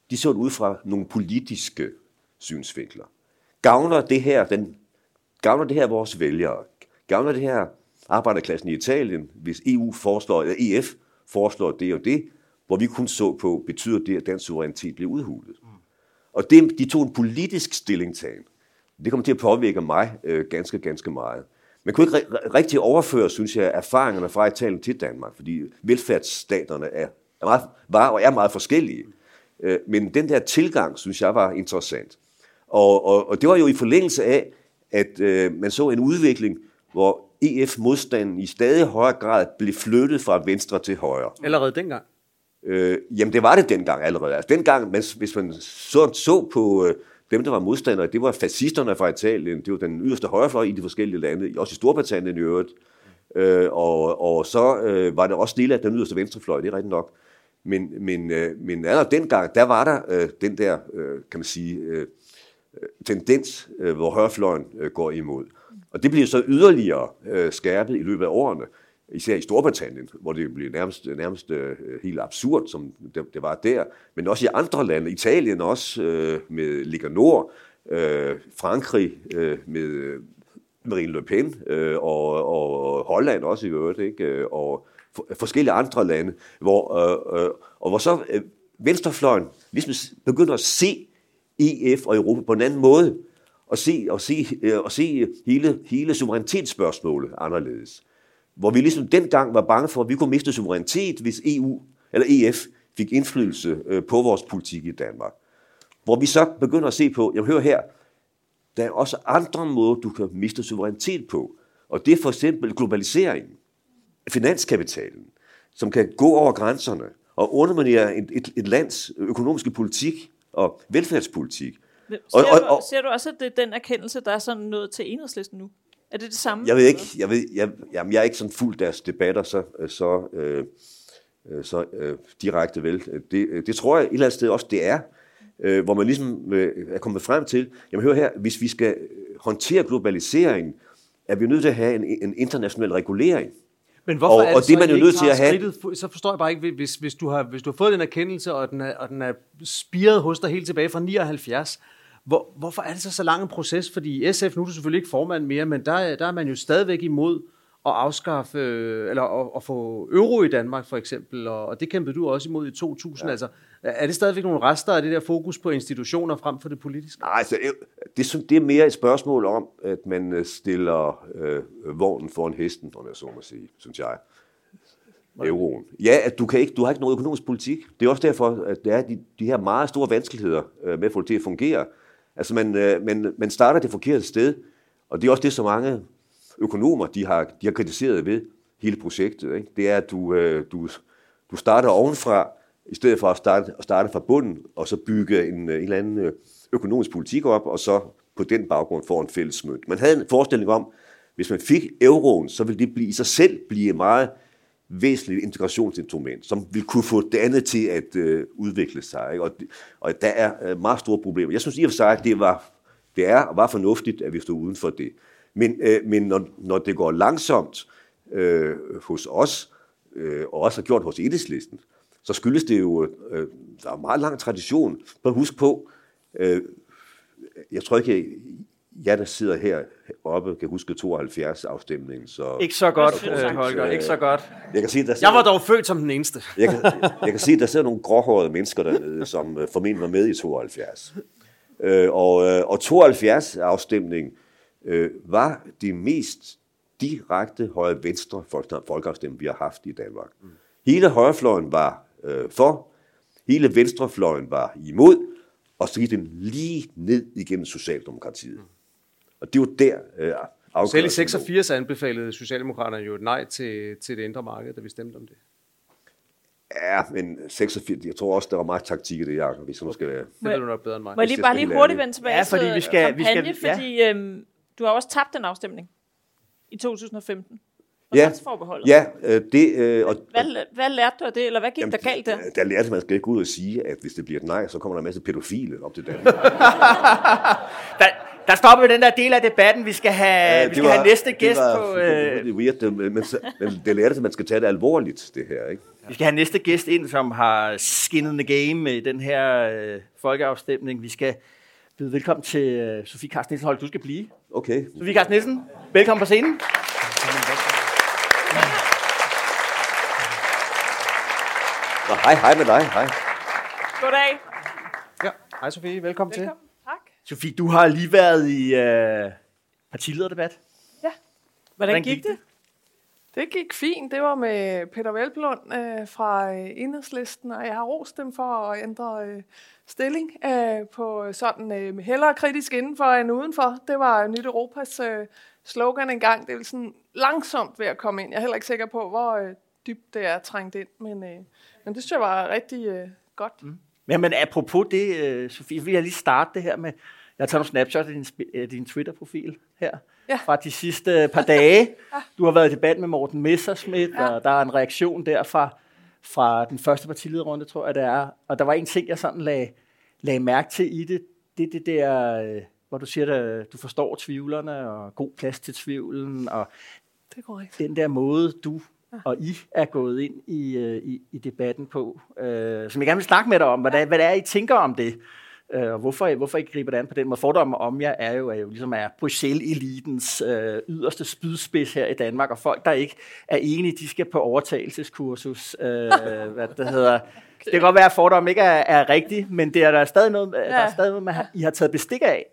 Speaker 7: De så det ud fra nogle politiske synsvinkler. Gavner det her, den, gavner det her vores vælgere? Gavner det her arbejderklassen i Italien, hvis EU foreslår, eller EF foreslår det og det, hvor vi kun så på, betyder det, at dansk suverænitet bliver udhulet? Og det, de tog en politisk stillingtagen. Det kommer til at påvirke mig øh, ganske, ganske meget. Man kunne ikke rigtig overføre, synes jeg, erfaringerne fra Italien til Danmark, fordi velfærdsstaterne er, er meget, var og er meget forskellige. Øh, men den der tilgang, synes jeg, var interessant. Og, og, og det var jo i forlængelse af, at øh, man så en udvikling, hvor EF-modstanden i stadig højere grad blev flyttet fra venstre til højre.
Speaker 4: Allerede dengang.
Speaker 7: Øh, jamen, det var det dengang allerede. Altså, dengang, mens, hvis man så, så på øh, dem, der var modstandere, det var fascisterne fra Italien, det var den yderste højrefløj i de forskellige lande, også i Storbritannien i øvrigt. Øh, og, og så øh, var det også dele af den yderste venstrefløj, det er rigtigt nok. Men, men, øh, men allerede dengang, der var der øh, den der, øh, kan man sige, øh, tendens, øh, hvor højrefløjen øh, går imod. Og det bliver så yderligere øh, skærpet i løbet af årene, især i Storbritannien, hvor det blev nærmest, nærmest øh, helt absurd, som det, det var der, men også i andre lande, Italien også øh, med Liga Nord, øh, Frankrig øh, med Marine Le Pen, øh, og, og Holland også i øvrigt, ikke? Øh, og for, forskellige andre lande, hvor, øh, øh, og hvor så øh, venstrefløjen ligesom begynder at se EF og Europa på en anden måde, og se, og se, øh, og se hele, hele suverænitetsspørgsmålet anderledes hvor vi ligesom dengang var bange for, at vi kunne miste suverænitet, hvis EU eller EF fik indflydelse øh, på vores politik i Danmark. Hvor vi så begynder at se på, jeg hører her, der er også andre måder, du kan miste suverænitet på. Og det er for eksempel globaliseringen, finanskapitalen, som kan gå over grænserne og underminere et, et, et lands økonomiske politik og velfærdspolitik.
Speaker 5: Ser,
Speaker 7: Og- og-
Speaker 5: du, ser du også, at det er den erkendelse, der er sådan nået til enhedslisten nu? Er det det samme?
Speaker 7: Jeg ved ikke, jeg, ved, jeg, jamen, jeg er ikke sådan fuldt deres debatter så, så, øh, øh, så øh, direkte vel. Det, det tror jeg et eller andet sted også, det er. Øh, hvor man ligesom øh, er kommet frem til, jamen hør her, hvis vi skal håndtere globaliseringen, er vi nødt til at have en, en international regulering.
Speaker 4: Men hvorfor
Speaker 7: Og-
Speaker 4: er det,
Speaker 7: og det
Speaker 4: så,
Speaker 7: er man
Speaker 4: ikke
Speaker 7: nødt til at have-
Speaker 4: skridtet Så forstår jeg bare ikke, hvis, hvis, du har, hvis du har fået den erkendelse, og den er, og den er spiret hos dig helt tilbage fra 79, hvor, hvorfor er det så så lang en proces? Fordi SF, nu er du selvfølgelig ikke formand mere, men der, er- der er man jo stadigvæk imod at afskaffe, øh, eller at, at få euro i Danmark for eksempel, og, og det kæmpede du også imod i 2000. Ja. Altså, er det stadigvæk nogle rester af det der fokus på institutioner frem for det politiske?
Speaker 7: Nej, altså, det, er- det er mere et spørgsmål om, at man øh, stiller øh, vognen foran hesten, om jeg så må sige, synes jeg. Euroen. Ja, at du, kan ikke, du har ikke noget økonomisk politik. Det er også derfor, at der er de, de her meget store vanskeligheder øh, med at få det til at fungere. Altså, man, øh, man, man starter det forkerte sted, og det er også det, så mange økonomer de har, de har kritiseret ved hele projektet. Ikke? Det er, at du, øh, du, du starter ovenfra, i stedet for at starte, at starte fra bunden, og så bygge en, øh, en eller anden øh, økonomisk politik op, og så på den baggrund får en fælles mønt. Man havde en forestilling om, hvis man fik euroen, så ville det blive, i sig selv blive meget væsentligt integrationsinstrument, som vil kunne få det andet til at øh, udvikle sig. Ikke? Og, og der er øh, meget store problemer. Jeg synes i og for sig, at det, var, det er og var fornuftigt, at vi stod uden for det. Men, øh, men når, når det går langsomt øh, hos os, øh, og også har gjort hos Enhedslisten, så skyldes det jo, øh, der er en meget lang tradition. Bare husk på, øh, jeg tror ikke, jeg der sidder her oppe kan huske 72 afstemningen. Så
Speaker 2: Ikke så godt, øh,
Speaker 5: faktisk,
Speaker 2: Holger.
Speaker 7: øh,
Speaker 2: Ikke så godt.
Speaker 7: jeg kan sige, der
Speaker 4: Jeg var dog født som den eneste.
Speaker 7: jeg kan, jeg kan at der sidder nogle gråhårede mennesker dernede, som øh, formentlig var med i 72. Øh, og, øh, og 72 afstemning øh, var det mest direkte højre-venstre folk- folkeafstemning, vi har haft i Danmark. Hele højrefløjen var øh, for, hele venstrefløjen var imod, og så gik den lige ned igennem Socialdemokratiet. Og det var der øh,
Speaker 4: Selv i
Speaker 7: afgørelsen lå.
Speaker 4: 86 anbefalede Socialdemokraterne jo et nej til, til det indre marked, da vi stemte om det.
Speaker 7: Ja, men 86, jeg tror også, der var meget taktik i det, Jacob, hvis man skal være...
Speaker 4: Det
Speaker 5: jeg-
Speaker 4: du nok bedre end mig.
Speaker 5: Må jeg lige
Speaker 7: jeg
Speaker 5: bare
Speaker 7: skal
Speaker 5: lige hurtigt vende tilbage
Speaker 2: Ja, fordi vi skal- vi
Speaker 5: kampagne,
Speaker 2: skal- ja.
Speaker 5: fordi øhm, du har også tabt den afstemning i 2015. og
Speaker 7: Ja. Ja, øh, det, øh, og,
Speaker 5: Hvad, hvad lærte du af det, eller hvad gik der galt der?
Speaker 7: Der lærte at man skal ikke gå ud og sige, at hvis det bliver et nej, så kommer der en masse pædofile op til Danmark.
Speaker 2: Der, der stopper vi den der del af debatten. Vi skal have, vi
Speaker 7: det
Speaker 2: skal
Speaker 7: var-
Speaker 2: have næste gæst
Speaker 7: det var,
Speaker 2: på...
Speaker 7: Det,
Speaker 2: Øh,
Speaker 7: det, weird, men, men det lærte, at man skal tage det alvorligt, det her. Ikke?
Speaker 2: vi skal have næste gæst ind, som har skinnet the game i den her øh, folkeafstemning. Vi skal byde velkommen til øh, Sofie Carsten Nielsen. Hold, du skal blive.
Speaker 7: Okay.
Speaker 2: Sofie Carsten Nielsen, velkommen på scenen.
Speaker 7: Nå, hej, hej med dig. Hej.
Speaker 5: Goddag.
Speaker 4: Ja. Hej Sofie, velkommen, til.
Speaker 5: Velkommen. Tak.
Speaker 2: Sofie, du har lige været i øh, partilederdebat.
Speaker 5: Hvordan,
Speaker 2: Hvordan
Speaker 5: gik
Speaker 2: gik
Speaker 5: det?
Speaker 8: Det gik fint. Det var med Peter Velblund øh, fra øh, Enhedslisten, og jeg har rost dem for at ændre øh, stilling øh, på sådan øh, hellere kritisk indenfor end udenfor. Det var Nyt Europas øh, slogan engang. Det er sådan langsomt ved at komme ind. Jeg er heller ikke sikker på, hvor øh, dybt det er trængt ind, men, øh, men det synes jeg var rigtig øh, godt. Mm.
Speaker 2: Jamen, apropos det, øh, Sofie, vil jeg lige starte det her med... Jeg har taget nogle snapshots af din, af din Twitter-profil her.
Speaker 8: Ja.
Speaker 2: Fra de sidste par dage. Du har været i debat med Morten Messerschmidt,
Speaker 8: Ja.
Speaker 2: og der er en reaktion der fra, fra den første partilederrunde, tror jeg det er. Og der var en ting, jeg sådan lagde, lagde mærke til i det. Det er det der, øh, hvor du siger, at du forstår tvivlerne, og god plads til tvivlen, og
Speaker 8: Det er korrekt.
Speaker 2: den der måde, du og I er gået ind i, øh, i, i debatten på, øh, som jeg gerne vil snakke med dig om, hvad, er, hvad det er, I tænker om det, øh, og hvorfor, hvorfor I griber det an på den måde. Fordommen om jer er jo, er jo ligesom er Bruxelles-elitens øh, yderste spydspids her i Danmark, og folk, der ikke er enige, de skal på overtagelseskursus. Øh, hvad det hedder. Det kan godt være, at fordommen ikke er, er rigtig, men det er der er stadig noget, ja. der er stadig noget man har, I har taget bestik af,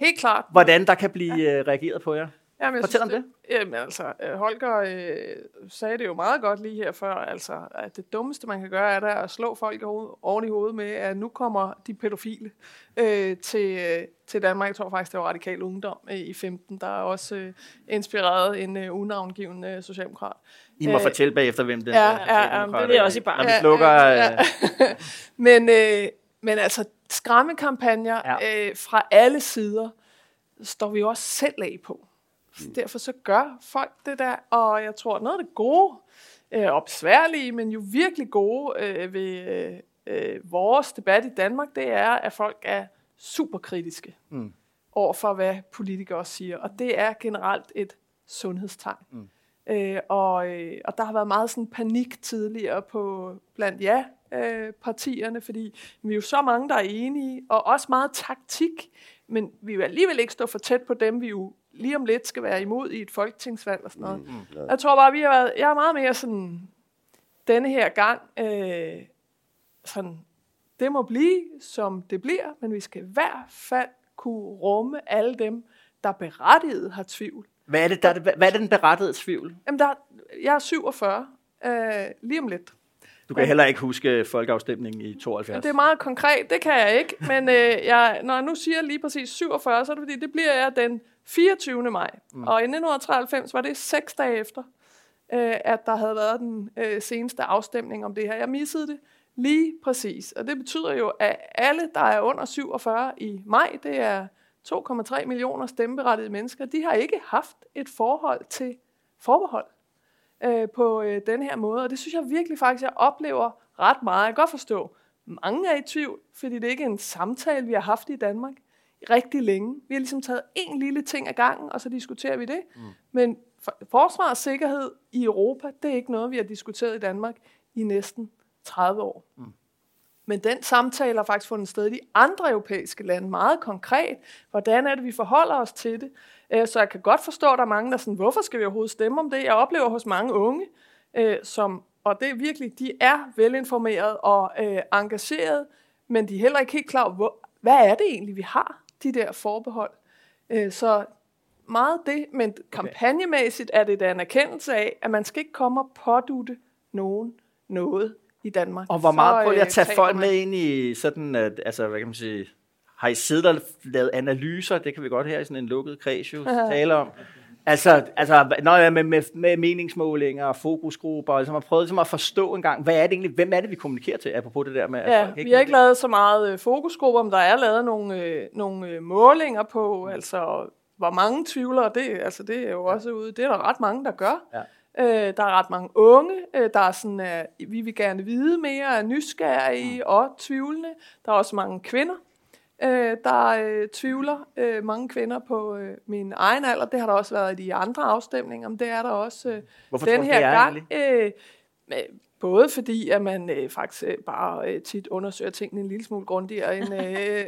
Speaker 8: Helt klart.
Speaker 2: hvordan der kan blive øh, reageret på jer.
Speaker 8: Jamen, jeg
Speaker 2: Fortæl om
Speaker 8: synes, Jamen altså, øh, Holger øh, sagde det jo meget godt lige her før, altså, at det dummeste, man kan gøre, er da at slå folk oven i hovedet med, at nu kommer de pædofile øh, til, øh, til Danmark. Jeg tror faktisk, det var Radikal Ungdom øh, i 15, der er også øh, inspireret en øh, unavngiven øh, socialdemokrat.
Speaker 2: I må
Speaker 8: Øh,
Speaker 2: fortælle bagefter, hvem det
Speaker 8: ja,
Speaker 2: er.
Speaker 8: ja, ja,
Speaker 5: det er også i barn.
Speaker 2: Når vi slukker...
Speaker 8: ja.
Speaker 2: øh,
Speaker 8: Men, øh, men altså, skræmmekampagner
Speaker 2: Ja.
Speaker 8: ja. øh, fra alle sider står vi jo også selv af på. Så derfor så gør folk det der, og jeg tror, noget af det gode, øh, og besværlige, men jo virkelig gode øh, ved øh, øh, vores debat i Danmark, det er, at folk er super kritiske mm. over for, hvad politikere siger. Og det er generelt et sundhedstegn. Mm. Øh, og, øh, og der har været meget sådan panik tidligere på blandt ja øh, partierne, fordi vi er jo så mange, der er enige, og også meget taktik, men vi vil alligevel ikke stå for tæt på dem, vi jo lige om lidt skal være imod i et folketingsvalg og sådan noget. Mm, Jeg tror bare, vi har været, jeg er meget mere sådan, denne her gang, øh, sådan, det må blive, som det bliver, men vi skal i hvert fald kunne rumme alle dem, der berettiget har tvivl.
Speaker 2: Hvad er, det, der, er hvad er det den berettede tvivl?
Speaker 8: Jamen, der, jeg er 47, øh, lige om lidt.
Speaker 2: Du kan heller ikke huske folkeafstemningen i 72.
Speaker 8: Det er meget konkret, det kan jeg ikke, men øh, jeg, når jeg nu siger lige præcis 47, så er det fordi, det bliver jeg den 24. maj. Mm. Og i 1993 var det seks dage efter, øh, at der havde været den øh, seneste afstemning om det her. Jeg missede det lige præcis. Og det betyder jo, at alle, der er under 47 i maj, det er 2,3 millioner stemmeberettigede mennesker, de har ikke haft et forhold til forbehold øh, på øh, den her måde. Og det synes jeg virkelig faktisk, jeg oplever ret meget. Jeg kan godt forstå, mange er i tvivl, fordi det ikke er en samtale, vi har haft i Danmark rigtig længe. Vi har ligesom taget en lille ting ad gangen, og så diskuterer vi det. Mm. Men for, forsvar og sikkerhed i Europa, det er ikke noget, vi har diskuteret i Danmark i næsten 30 år. Mm. Men den samtale har faktisk fundet sted i de andre europæiske lande, meget konkret. Hvordan er det, vi forholder os til det? Øh, Så jeg kan godt forstå, at der er mange, der er sådan, hvorfor skal vi overhovedet stemme om det? Jeg oplever hos mange unge, øh, som, og det er virkelig, de er velinformerede og øh, engagerede, men de er heller ikke helt klar over, hvad er det egentlig, vi har, de der forbehold. Så meget det, men kampagnemæssigt er det da en erkendelse af, at man skal ikke komme og pådute nogen noget i Danmark.
Speaker 2: Og hvor meget prøver jeg at tage folk med ind i sådan, at, altså, hvad kan man sige, har I siddet og lavet analyser, det kan vi godt her i sådan en lukket kreds jo tale om, altså, altså når jeg med, med, med meningsmålinger og fokusgrupper, og ligesom har prøvet ligesom at forstå en gang, hvad er det egentlig, hvem er det, vi kommunikerer til, apropos det der med,
Speaker 8: Ja,
Speaker 2: folk
Speaker 8: vi har ikke lavet så meget øh, fokusgrupper, men der er lavet nogle, øh, nogle øh, målinger på, altså hvor mange tvivlere, det, altså, det er jo også ude, det er der ret mange, der gør. Øh, der er ret mange unge, øh, der er sådan, øh, vi vil gerne vide mere, er nysgerrige og tvivlende. Der er også mange kvinder, øh, der øh, tvivler. Øh, mange kvinder på øh, min egen alder. Det har der også været i de andre afstemninger, men det er der også øh,
Speaker 2: Hvorfor
Speaker 8: den
Speaker 2: tror
Speaker 8: her
Speaker 2: er
Speaker 8: gang. Øh, både fordi, at man øh, faktisk øh, bare øh, tit undersøger tingene en lille smule grundigere end... Øh, øh, øh,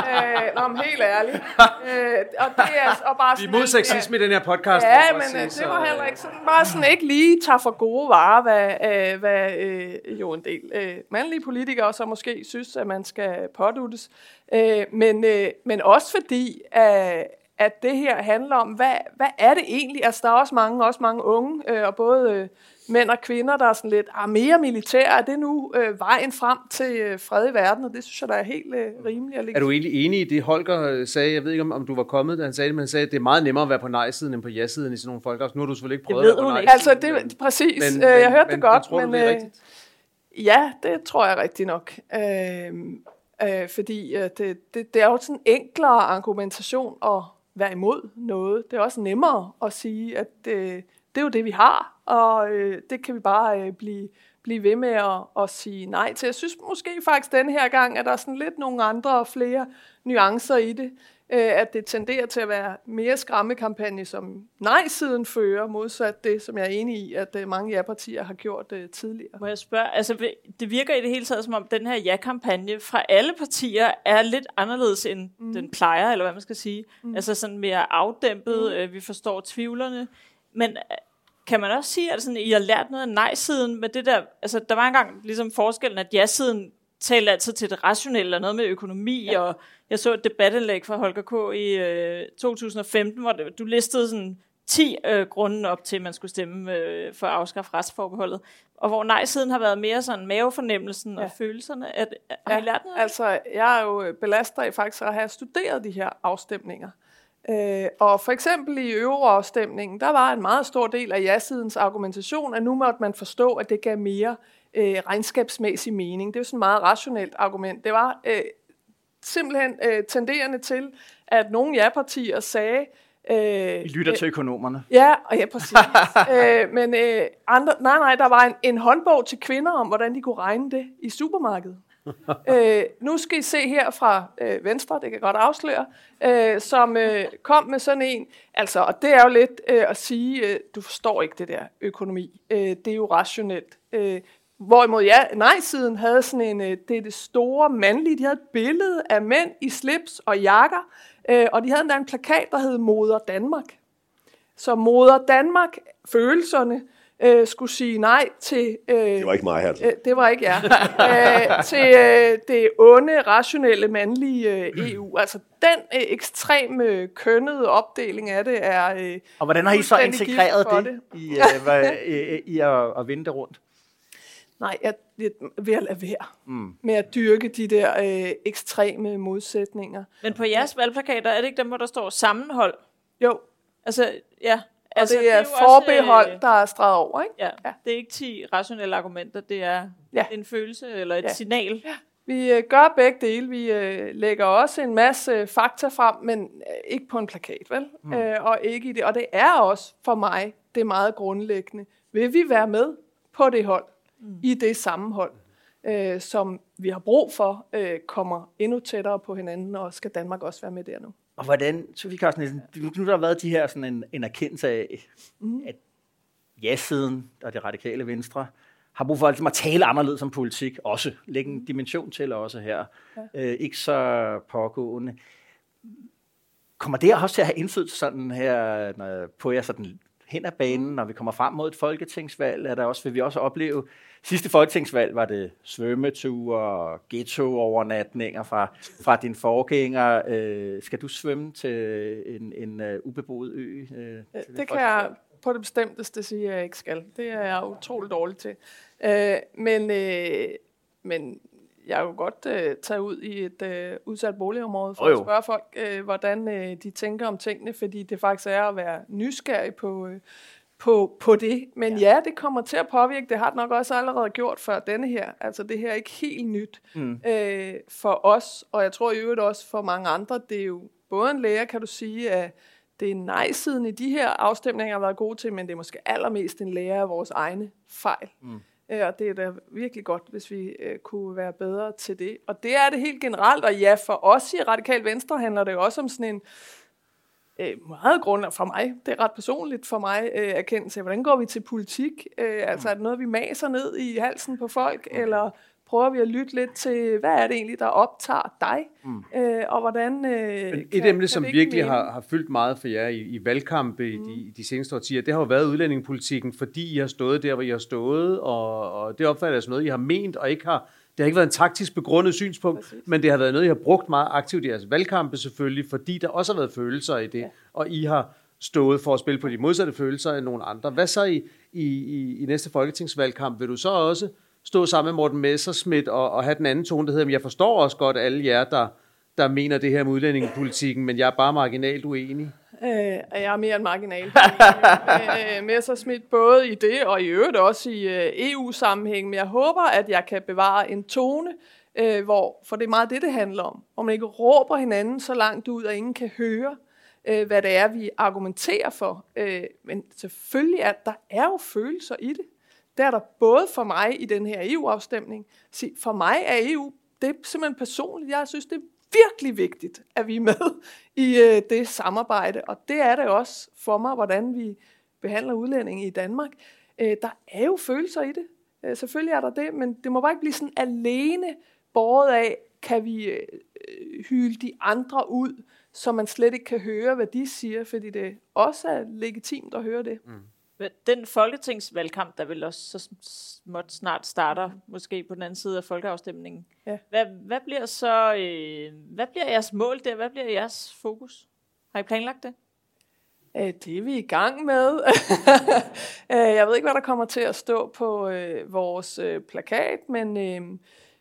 Speaker 8: øh, øh, nå, men helt ærligt. Øh, og det er og bare
Speaker 4: Vi er
Speaker 8: sådan
Speaker 4: mod sexisme i den her podcast.
Speaker 8: Ja, men øh,
Speaker 4: sige,
Speaker 8: det var
Speaker 4: så,
Speaker 8: heller
Speaker 4: øh,
Speaker 8: ikke sådan, bare sådan ikke lige tager for gode varer, hvad, øh, hvad øh, jo en del øh, mandlige politikere så måske synes, at man skal påduttes. Øh, men, øh, men også fordi, øh, at det her handler om, hvad, hvad er det egentlig? Altså, der er også mange, også mange unge, øh, og både øh, mænd og kvinder, der er sådan lidt, ah, mere militær, er det nu øh, vejen frem til øh, fred i verden? Og det synes jeg, der er helt øh, rimeligt. At lægge
Speaker 4: Er du egentlig enig i det, Holger øh, sagde? Jeg ved ikke, om, om du var kommet, da han sagde det, men han sagde, at det er meget nemmere at være på nej-siden end på ja-siden i sådan nogle folk. Nu har du selvfølgelig ikke prøvet
Speaker 5: ved
Speaker 4: at være på nej.
Speaker 8: Altså, det er præcis. Men, øh, jeg hørte det godt,
Speaker 4: men, tror du,
Speaker 8: men,
Speaker 4: det er
Speaker 8: øh,
Speaker 4: rigtigt?
Speaker 8: Ja, det tror jeg rigtig nok. Øh, øh, fordi øh, det, det, det er jo sådan en enklere argumentation at være imod noget. Det er også nemmere at sige, at øh, det er jo det, vi har, og øh, det kan vi bare øh, blive, blive ved med at, at sige nej til. Jeg synes måske faktisk den her gang, at der er sådan lidt nogle andre og flere nuancer i det. Øh, at det tenderer til at være mere skræmmekampagne, som nej-siden fører, modsat det, som jeg er enig i, at øh, mange ja-partier har gjort øh, tidligere.
Speaker 5: Må jeg spørge, altså det virker i det hele taget som om den her ja-kampagne fra alle partier er lidt anderledes end mm. den plejer, eller hvad man skal sige. Mm. Altså sådan mere afdæmpet, mm. øh, vi forstår tvivlerne. Men øh, kan man også sige, at sådan, I har lært noget af nej-siden med det der, altså der var engang ligesom forskellen, at ja-siden talte altid til det rationelle og noget med økonomi, ja. og jeg så et debatindlæg fra Holger K. i øh, 2015, hvor det, du listede sådan 10 øh, grunde op til, at man skulle stemme øh, for at afskaffe retsforbeholdet, og hvor nej-siden har været mere sådan mavefornemmelsen ja. og følelserne. At, at, I lært noget?
Speaker 8: Altså, jeg er jo belastet af faktisk at have studeret de her afstemninger. Øh, og for eksempel i euroafstemningen, der var en meget stor del af ja-sidens argumentation, at nu måtte man forstå, at det gav mere øh, regnskabsmæssig mening. Det er jo sådan et meget rationelt argument. Det var øh, simpelthen øh, tenderende til, at nogle ja-partier sagde... Øh,
Speaker 2: Vi lytter til økonomerne.
Speaker 8: Ja, og ja, præcis. øh, men øh, andre, nej, nej, der var en, en håndbog til kvinder om, hvordan de kunne regne det i supermarkedet. øh, nu skal I se her fra øh, Venstre, det kan jeg godt afsløre, øh, som øh, kom med sådan en, altså, og det er jo lidt øh, at sige, øh, du forstår ikke det der økonomi, øh, det er jo rationelt. Øh, Hvorimod ja, nej-siden havde sådan en, øh, det er det store mandlige, de havde et billede af mænd i slips og jakker, øh, og de havde endda en plakat, der hed Moder Danmark. Så Moder Danmark, følelserne, øh, skulle sige nej til... Øh,
Speaker 7: Det var ikke mig, altså.
Speaker 8: Øh, det var ikke jer. øh, til øh, det onde, rationelle, mandlige øh, EU. Altså den øh, ekstreme øh, kønnede opdeling af det er... Øh,
Speaker 2: Og hvordan har I så integreret
Speaker 8: for
Speaker 2: det, I, øh, hvad, i, i at, at vende det rundt?
Speaker 8: Nej, jeg, jeg vil at lade være mm. med at dyrke de der øh, ekstreme modsætninger.
Speaker 5: Men på jeres valgplakater, er det ikke dem, hvor der står sammenhold?
Speaker 8: Jo,
Speaker 5: Altså, ja.
Speaker 8: og
Speaker 5: Altså,
Speaker 8: det er,
Speaker 5: jo
Speaker 8: forbehold,
Speaker 5: Også, øh,
Speaker 8: der er streget over, ikke?
Speaker 5: ja, ja, det er ikke 10 rationelle argumenter, det er
Speaker 8: Ja.
Speaker 5: en følelse eller et
Speaker 8: Ja.
Speaker 5: signal.
Speaker 8: Vi øh, gør begge dele. Vi øh, lægger også en masse øh, fakta frem, men øh, ikke på en plakat, vel? Mm. Øh, og ikke i det. Og det er også for mig det meget grundlæggende. Vil vi være med på det hold, mm. i det sammenhold, øh, som vi har brug for, øh, kommer endnu tættere på hinanden, og skal Danmark også være med der nu?
Speaker 2: Og hvordan, Sofie Carsten Nielsen, nu nu har der været de her sådan en, en erkendelse af, mm. at ja-siden og det radikale venstre har brug for ligesom at tale anderledes om politik, også lægge en dimension til også her. Ja. Øh, ikke så pågående. Kommer det også til at have indflydelse sådan her, når, på jer sådan hen ad banen, når vi kommer frem mod et folketingsvalg? Er der også, vil vi også opleve, sidste folketingsvalg var det svømmeture ghetto-overnatninger fra, fra din forgænger. Øh, skal du svømme til en, en uh, ubeboet ø? Øh, til
Speaker 8: Det, det kan jeg på det bestemteste sige, at jeg ikke skal. Det er jeg utrolig dårlig til. Øh, men, øh, men jeg jo godt øh, tage ud i et øh, udsat boligområde for
Speaker 2: Jo,
Speaker 8: at spørge folk, øh, hvordan øh, de tænker om tingene, fordi det faktisk er at være nysgerrig på, øh, på, på det. Men ja. ja, det kommer til at påvirke. Det har det nok også allerede gjort før denne her. Altså det her er ikke helt nyt mm. øh, for os, og jeg tror i øvrigt også for mange andre. Det er jo både en lærer, kan du sige, af det er nej-siden i de her afstemninger har været gode til, men det er måske allermest en lære af vores egne fejl. Mm. Øh, og det er da virkelig godt, hvis vi øh, kunne være bedre til det. Og det er det helt generelt, og ja, for os i Radikal Venstre handler det jo også om sådan en øh, meget grund for mig, det er ret personligt for mig, øh, erkendelse af, hvordan går vi til politik? Øh, altså er det noget, vi maser ned i halsen på folk, eller prøver vi at lytte lidt til, hvad er det egentlig, der optager dig, mm. øh, og hvordan øh,
Speaker 4: kan, Et emne, som virkelig har, har fyldt meget for jer i, i valgkampe mm. i de, de seneste årtier, det har jo været udlændingepolitikken, fordi I har stået der, hvor I har stået, og, og det opfatter jeg som noget, I har ment, og ikke har det har ikke været en taktisk begrundet synspunkt, Præcis. men det har været noget, I har brugt meget aktivt i jeres valgkampe selvfølgelig, fordi der også har været følelser i det, ja. og I har stået for at spille på de modsatte følelser end nogle andre. Hvad så i, i, i, i næste folketingsvalgkamp? Vil du så også stå sammen med Morten Messersmith og, og have den anden tone, der hedder, jeg forstår også godt alle jer, der, der mener det her med udlændingepolitikken, men jeg er bare marginalt uenig?
Speaker 8: Øh, jeg er mere end marginal. øh, Messersmith både i det og i øvrigt også i øh, EU-sammenhæng, men jeg håber, at jeg kan bevare en tone, øh, hvor, for det er meget det, det handler om, hvor man ikke råber hinanden så langt ud, at ingen kan høre, øh, hvad det er, vi argumenterer for. Øh, men selvfølgelig at der er jo følelser i det. Det er der både for mig i den her EU-afstemning. For mig er EU, det er simpelthen personligt. Jeg synes, det er virkelig vigtigt, at vi er med i øh, det samarbejde. Og det er det også for mig, hvordan vi behandler udlændinge i Danmark. Øh, der er jo følelser i det. Øh, selvfølgelig er der det, men det må bare ikke blive sådan alene båret af, kan vi øh, øh hylde de andre ud, så man slet ikke kan høre, hvad de siger, fordi det også er legitimt at høre det. Mm.
Speaker 5: Den folketingsvalgkamp, der vil også så småt snart starter, måske på den anden side af folkeafstemningen. Ja. Hvad, hvad bliver så, øh, hvad bliver jeres mål der? Hvad bliver jeres fokus? Har I planlagt det?
Speaker 8: Øh, det er vi i gang med. Øh, jeg ved ikke, hvad der kommer til at stå på øh, vores øh, plakat, men, øh,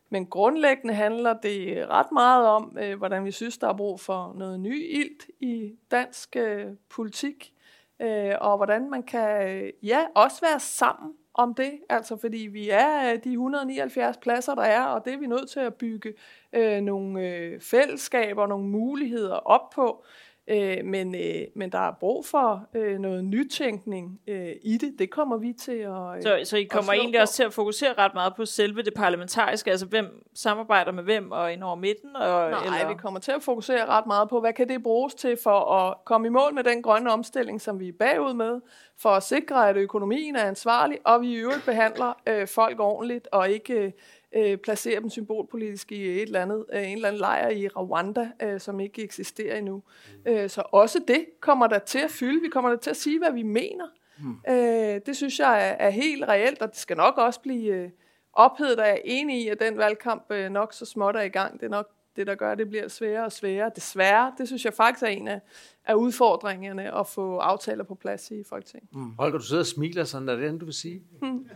Speaker 8: men grundlæggende handler det ret meget om, øh, hvordan vi synes, der er brug for noget ny ilt i dansk øh, politik øh, og hvordan man kan ja, også være sammen om det, altså fordi vi er øh, de 179 pladser, der er, og det er vi nødt til at bygge øh, nogle øh, fællesskaber, nogle muligheder op på. Øh, men, øh, men der er brug for øh, noget nytænkning øh, i det. Det kommer vi til at øh,
Speaker 5: Så, så I kommer egentlig på. også til at fokusere ret meget på selve det parlamentariske, altså hvem samarbejder med hvem og ind over midten? Og,
Speaker 8: Nej, eller? vi kommer til at fokusere ret meget på, hvad kan det bruges til for at komme i mål med den grønne omstilling, som vi er bagud med, for at sikre, at økonomien er ansvarlig, og vi i øvrigt behandler øh, folk ordentligt og ikke... Øh, øh, placere dem symbolpolitisk i et eller andet, øh, en eller anden lejr i Rwanda, øh, som ikke eksisterer endnu. Mm. Øh, så også det kommer der til at fylde. Vi kommer der til at sige, hvad vi mener. Mm. Øh, det synes jeg er, er helt reelt, og det skal nok også blive øh, ophedet, og jeg er enig i, at den valgkamp øh, nok så småt er i gang. Det er nok det, der gør, at det bliver sværere og sværere. Desværre, det synes jeg faktisk er en af, af udfordringerne at få aftaler på plads i Folketinget.
Speaker 4: Mm. Holger, du sidder og smiler sådan, er det andet, du vil sige? Mm.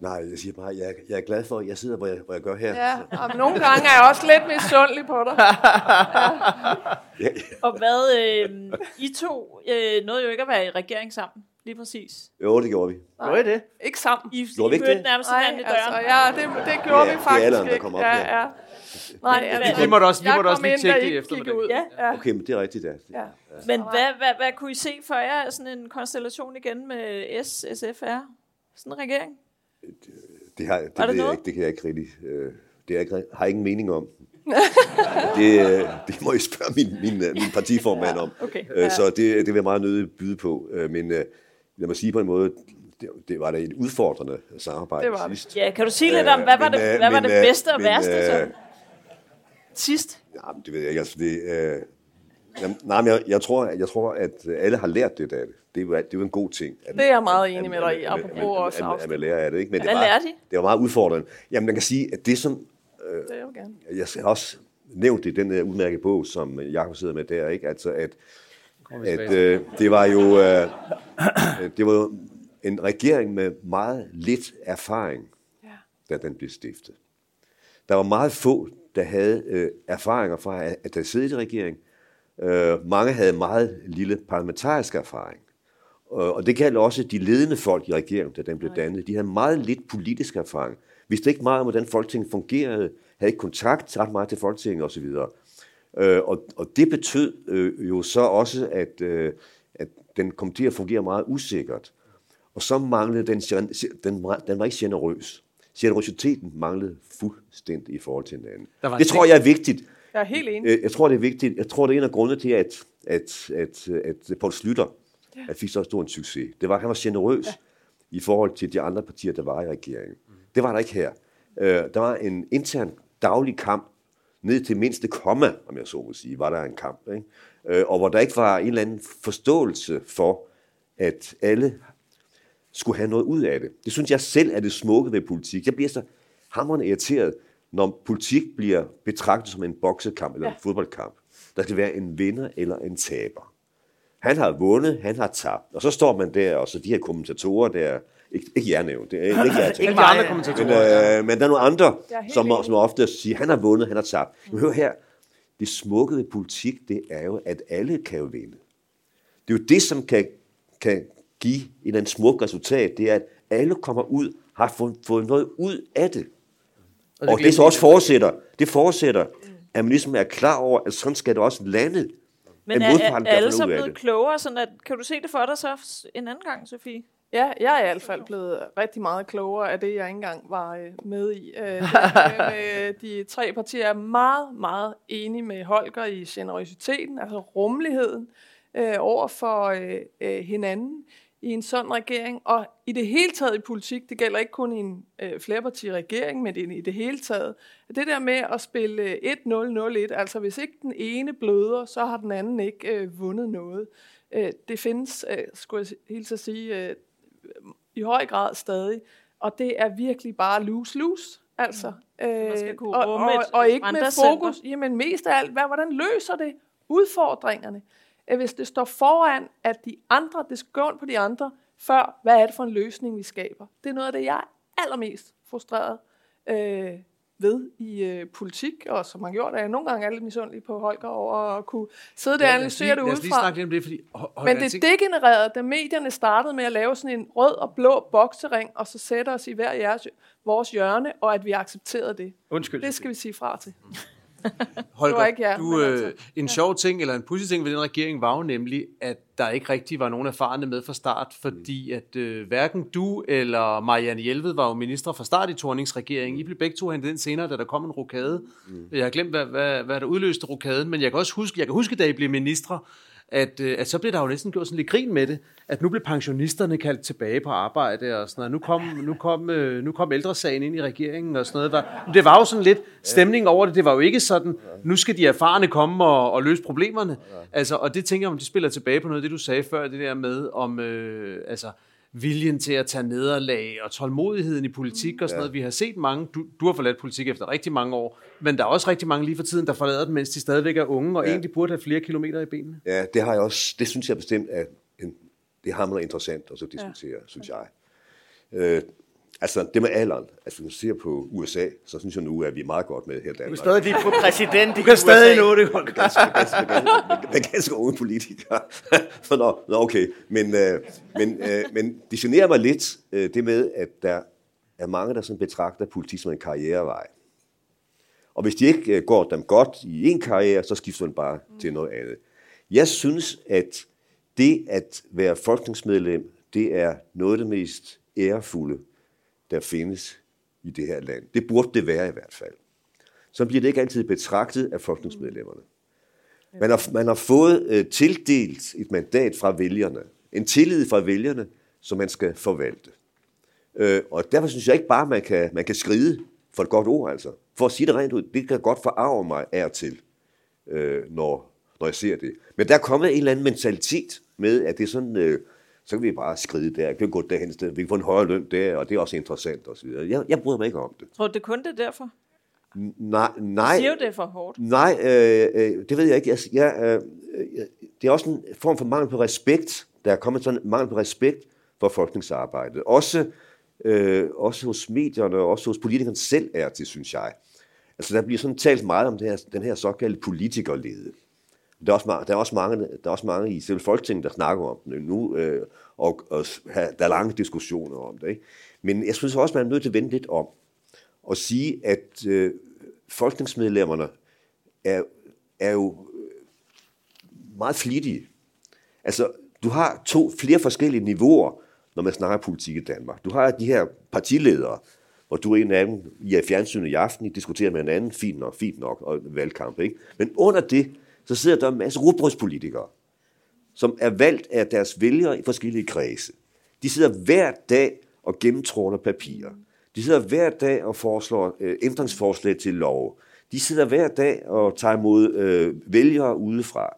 Speaker 7: Nej, jeg siger bare, jeg, jeg er glad for, at jeg sidder, hvor jeg, hvor jeg gør her.
Speaker 8: Ja, og nogle gange er jeg også lidt misundelig på dig.
Speaker 5: Ja. Og hvad, øh, I to øh, nåede jo ikke at være i regering sammen, lige præcis.
Speaker 7: Jo, det gjorde vi.
Speaker 8: Nej, gjorde I det? Ikke sammen.
Speaker 5: I, gjorde I mødte nærmest Nej, i døren. Altså,
Speaker 8: ja, det, det gjorde ja, vi faktisk
Speaker 7: det er ikke. Der op, ja, ja.
Speaker 4: Nej, altså, vi måtte også, vi måtte også lige tjekke det efter.
Speaker 8: Ud. Ja. ja.
Speaker 7: Okay, men det er rigtigt, ja. ja.
Speaker 5: Men hvad, hvad, hvad kunne I se for jer, sådan en konstellation igen med S, SFR? Sådan en regering?
Speaker 7: Det, har, det, det ved noget? jeg ikke, det kan jeg ikke rigtig, øh, det er ikke, har jeg ingen mening om. det, øh, det må I spørge min, min, øh, min partiformand om. Okay, ja. Så det, det vil jeg meget nødig byde på. Men lad mig sige på en måde, det, det var da et udfordrende samarbejde
Speaker 8: det var
Speaker 7: sidst.
Speaker 5: Det. Ja, kan du sige lidt om, hvad var det, hvad var det bedste og men, værste så? sidst?
Speaker 7: Ja, det ved jeg ikke. Altså, det, øh, jamen, nej, men jeg, jeg, tror, jeg tror, at alle har lært det af det det er jo, det er jo en god ting.
Speaker 8: At, det er jeg meget enig med dig i, apropos også
Speaker 7: at, at, man lærer af det. Ikke?
Speaker 5: Men Hvad det var, de?
Speaker 7: Det var meget udfordrende. Jamen, man kan sige, at det som...
Speaker 8: Øh, det er jo gerne.
Speaker 7: Jeg har også nævnt det i den der udmærkede bog, som Jakob sidder med der, ikke? Altså, at, at øh, det var jo... Øh, det var jo en regering med meget lidt erfaring, ja. da den blev stiftet. Der var meget få, der havde øh, erfaringer fra, at der sidder i regering. Øh, mange havde meget lille parlamentarisk erfaring. Og det gælder også de ledende folk i regeringen, da den blev dannet. De havde meget lidt politisk erfaring. Vidste ikke meget om, hvordan Folketinget fungerede, havde ikke kontakt ret meget til Folketinget osv. Øh, og, og det betød øh, jo så også, at, øh, at den kom til at fungere meget usikkert. Og så manglede den, den, var- den var ikke generøs. Generøsiteten manglede fuldstændig i forhold til hinanden. Det tror jeg er vigtigt.
Speaker 8: Jeg er helt enig.
Speaker 7: Jeg tror, det er vigtigt. Jeg tror, det er en af grundene til, at, at, at, at Poul Slytter at fik så stor en succes. Det var, at han var generøs ja. i forhold til de andre partier, der var i regeringen. Det var der ikke her. Øh, Der var en intern daglig kamp, ned til mindste komma, om jeg så må sige, var der en kamp. Ikke? Øh, Og hvor der ikke var en eller anden forståelse for, at alle skulle have noget ud af det. Det synes jeg selv er det smukke ved politik. Jeg bliver så hammerende irriteret, når politik bliver betragtet som en boksekamp eller en fodboldkamp. Der skal være en vinder eller en taber. Han har vundet, han har tabt. Og så står man der, og så de her kommentatorer der, ikke, ikke jer nævnt, det er ikke jer
Speaker 4: Ikke
Speaker 7: tænkt.
Speaker 4: de andre kommentatorer.
Speaker 7: Men, øh, men der er nogle andre,
Speaker 8: er
Speaker 7: som, som ofte siger, han har vundet, han har tabt. Men hør her, det smukke ved politik, det er jo, at alle kan jo vinde. Det er jo det, som kan, kan give en eller anden smuk resultat, det er, at alle kommer ud, har fået, fået noget ud af det. Og, og det så også fortsætter, det fortsætter, at man ligesom er klar over, at sådan skal det også lande.
Speaker 5: Men er, er, er alle så blevet klogere? Sådan at, kan du se det for dig så en anden gang, Sofie?
Speaker 8: Ja, jeg er i hvert fald blevet rigtig meget klogere af det, jeg ikke engang var øh, med i. Øh, med, med de tre partier er meget, meget enige med Holger i generøsiteten, altså rummeligheden øh, over for øh, øh, hinanden i en sådan regering. Og i det hele taget i politik, det gælder ikke kun i en øh, flerpartiregering, men i det hele taget. Det der med at spille øh, 1-0-0-1, altså hvis ikke den ene bløder, så har den anden ikke øh, vundet noget. Øh, det findes, øh, skulle jeg helt at sige, øh, i høj grad stadig. Og det er virkelig bare lose-lose. Altså, øh,
Speaker 5: skal kunne
Speaker 8: og, og, og ikke med fokus, jamen mest af alt, hvad, hvordan løser det udfordringerne? Øh, Hvis det står foran, at de andre, det skal gå på de andre, før, hvad er det for en løsning, vi skaber? Det er noget af det, jeg er allermest frustreret øh, ved i øh, politik, og som har gjort, at jeg nogle gange er lidt misundelig på Holger over at kunne sidde der og analysere det
Speaker 4: Lad os lige
Speaker 8: udefra.
Speaker 4: snakke lidt om det, fordi... Ho- Holger,
Speaker 8: Men det degenererede, da medierne startede med at lave sådan en rød og blå boksering, og så sætte os i hver jeres, vores hjørne, og at vi accepterede det.
Speaker 2: Undskyld.
Speaker 8: Det skal vi sige fra til.
Speaker 4: Holger,
Speaker 8: ikke jer,
Speaker 4: du,
Speaker 8: men
Speaker 4: øh,
Speaker 8: altså,
Speaker 4: en sjov ting, eller en pudsig ting ved den regering, var jo nemlig, at der ikke rigtig var nogen erfarne med fra start, fordi at øh, hverken du eller Marianne Hjelved var jo minister fra start i Tornings regering. I blev begge to hentet ind senere, da der kom en rokade. Mm. Jeg har glemt, hvad, hvad, hvad der udløste rokaden, men jeg kan også huske, jeg kan huske, da I blev ministre, at, øh, at så blev der jo næsten gjort sådan lidt grin med det, at nu blev pensionisterne kaldt tilbage på arbejde og sådan noget. Nu kom, nu kom, øh, nu kom ældresagen ind i regeringen og sådan noget. Der, det var jo sådan lidt stemning over det. Det var jo ikke sådan, nu skal de erfarne komme og, og løse problemerne. Altså, og det tænker jeg, om de spiller tilbage på noget af det, du sagde før, det der med om øh, altså, viljen til at tage nederlag og tålmodigheden i politik og sådan noget. Vi har set mange, du, du har forladt politik efter rigtig mange år, men der er også rigtig mange lige for tiden, der forlader den, mens de stadigvæk er unge og ja. egentlig burde have flere kilometer i benene.
Speaker 7: Ja, det har jeg også. Det synes jeg bestemt en, det er hamrende interessant at så diskutere, ja. synes jeg. Øh, altså det med alderen. Altså hvis man ser på USA, så synes jeg nu, at vi er meget godt med her i
Speaker 2: Du er
Speaker 7: Danmark.
Speaker 2: stadig lige præsident i
Speaker 4: Du kan stadig
Speaker 2: USA.
Speaker 4: nå det, Holger.
Speaker 7: ganske, ganske, ganske, ganske, ganske unge politikere. Så nå, nå, okay. Men, øh, men, øh, men det generer mig lidt, øh, det med, at der er mange, der sådan betragter politik som en karrierevej. Og hvis de ikke øh, går dem godt i en karriere, så skifter man bare til noget andet. Jeg synes, at det at være folketingsmedlem, det er noget af det mest ærefulde, der findes i det her land. Det burde det være i hvert fald. Så bliver det ikke altid betragtet af folketingsmedlemmerne. Man har, man har fået øh, tildelt et mandat fra vælgerne. En tillid fra vælgerne, som man skal forvalte. Øh, og derfor synes jeg ikke bare, man kan, man kan skride for et godt ord, altså. For at sige det rent ud, det kan godt forarve mig af til, øh, når, når jeg ser det. Men der er kommet en eller anden mentalitet med, at det er sådan, øh, så kan vi bare skride der, vi kan gå derhen, sted, vi kan få en højere løn der, og det er også interessant osv. Jeg, jeg bryder mig ikke om det.
Speaker 5: Tror du, det kun det derfor?
Speaker 7: Nej, nej.
Speaker 5: Du siger jo, det er for hårdt.
Speaker 7: Nej, øh, øh, det ved jeg ikke. Jeg, jeg, øh, øh, det er også en form for mangel på respekt. Der er kommet sådan en mangel på respekt for folketingsarbejdet. Også, øh, også hos medierne og også hos politikerne selv er det, synes jeg. Altså, der bliver sådan talt meget om det her, den her såkaldte politikerlede. Der er, også mange, der, er også mange, der er også mange i selv Folketinget, der snakker om det nu, øh, og, og have, der er lange diskussioner om det. Ikke? Men jeg synes også, man er nødt til at vende lidt om og sige, at øh, folketingsmedlemmerne er er jo øh, meget flittige. Altså, du har to flere forskellige niveauer, når man snakker politik i Danmark. Du har de her partiledere, hvor du er en af dem, I er fjernsynet i aften, I diskuterer med en anden, fint nok, fint nok, og valgkamp, ikke? Men under det, så sidder der en masse rugbrødspolitikere, som er valgt af deres vælgere i forskellige kredse. De sidder hver dag og gennemtråler papirer. De sidder hver dag og foreslår øh, ændringsforslag til lov. De sidder hver dag og tager imod øh, vælgere udefra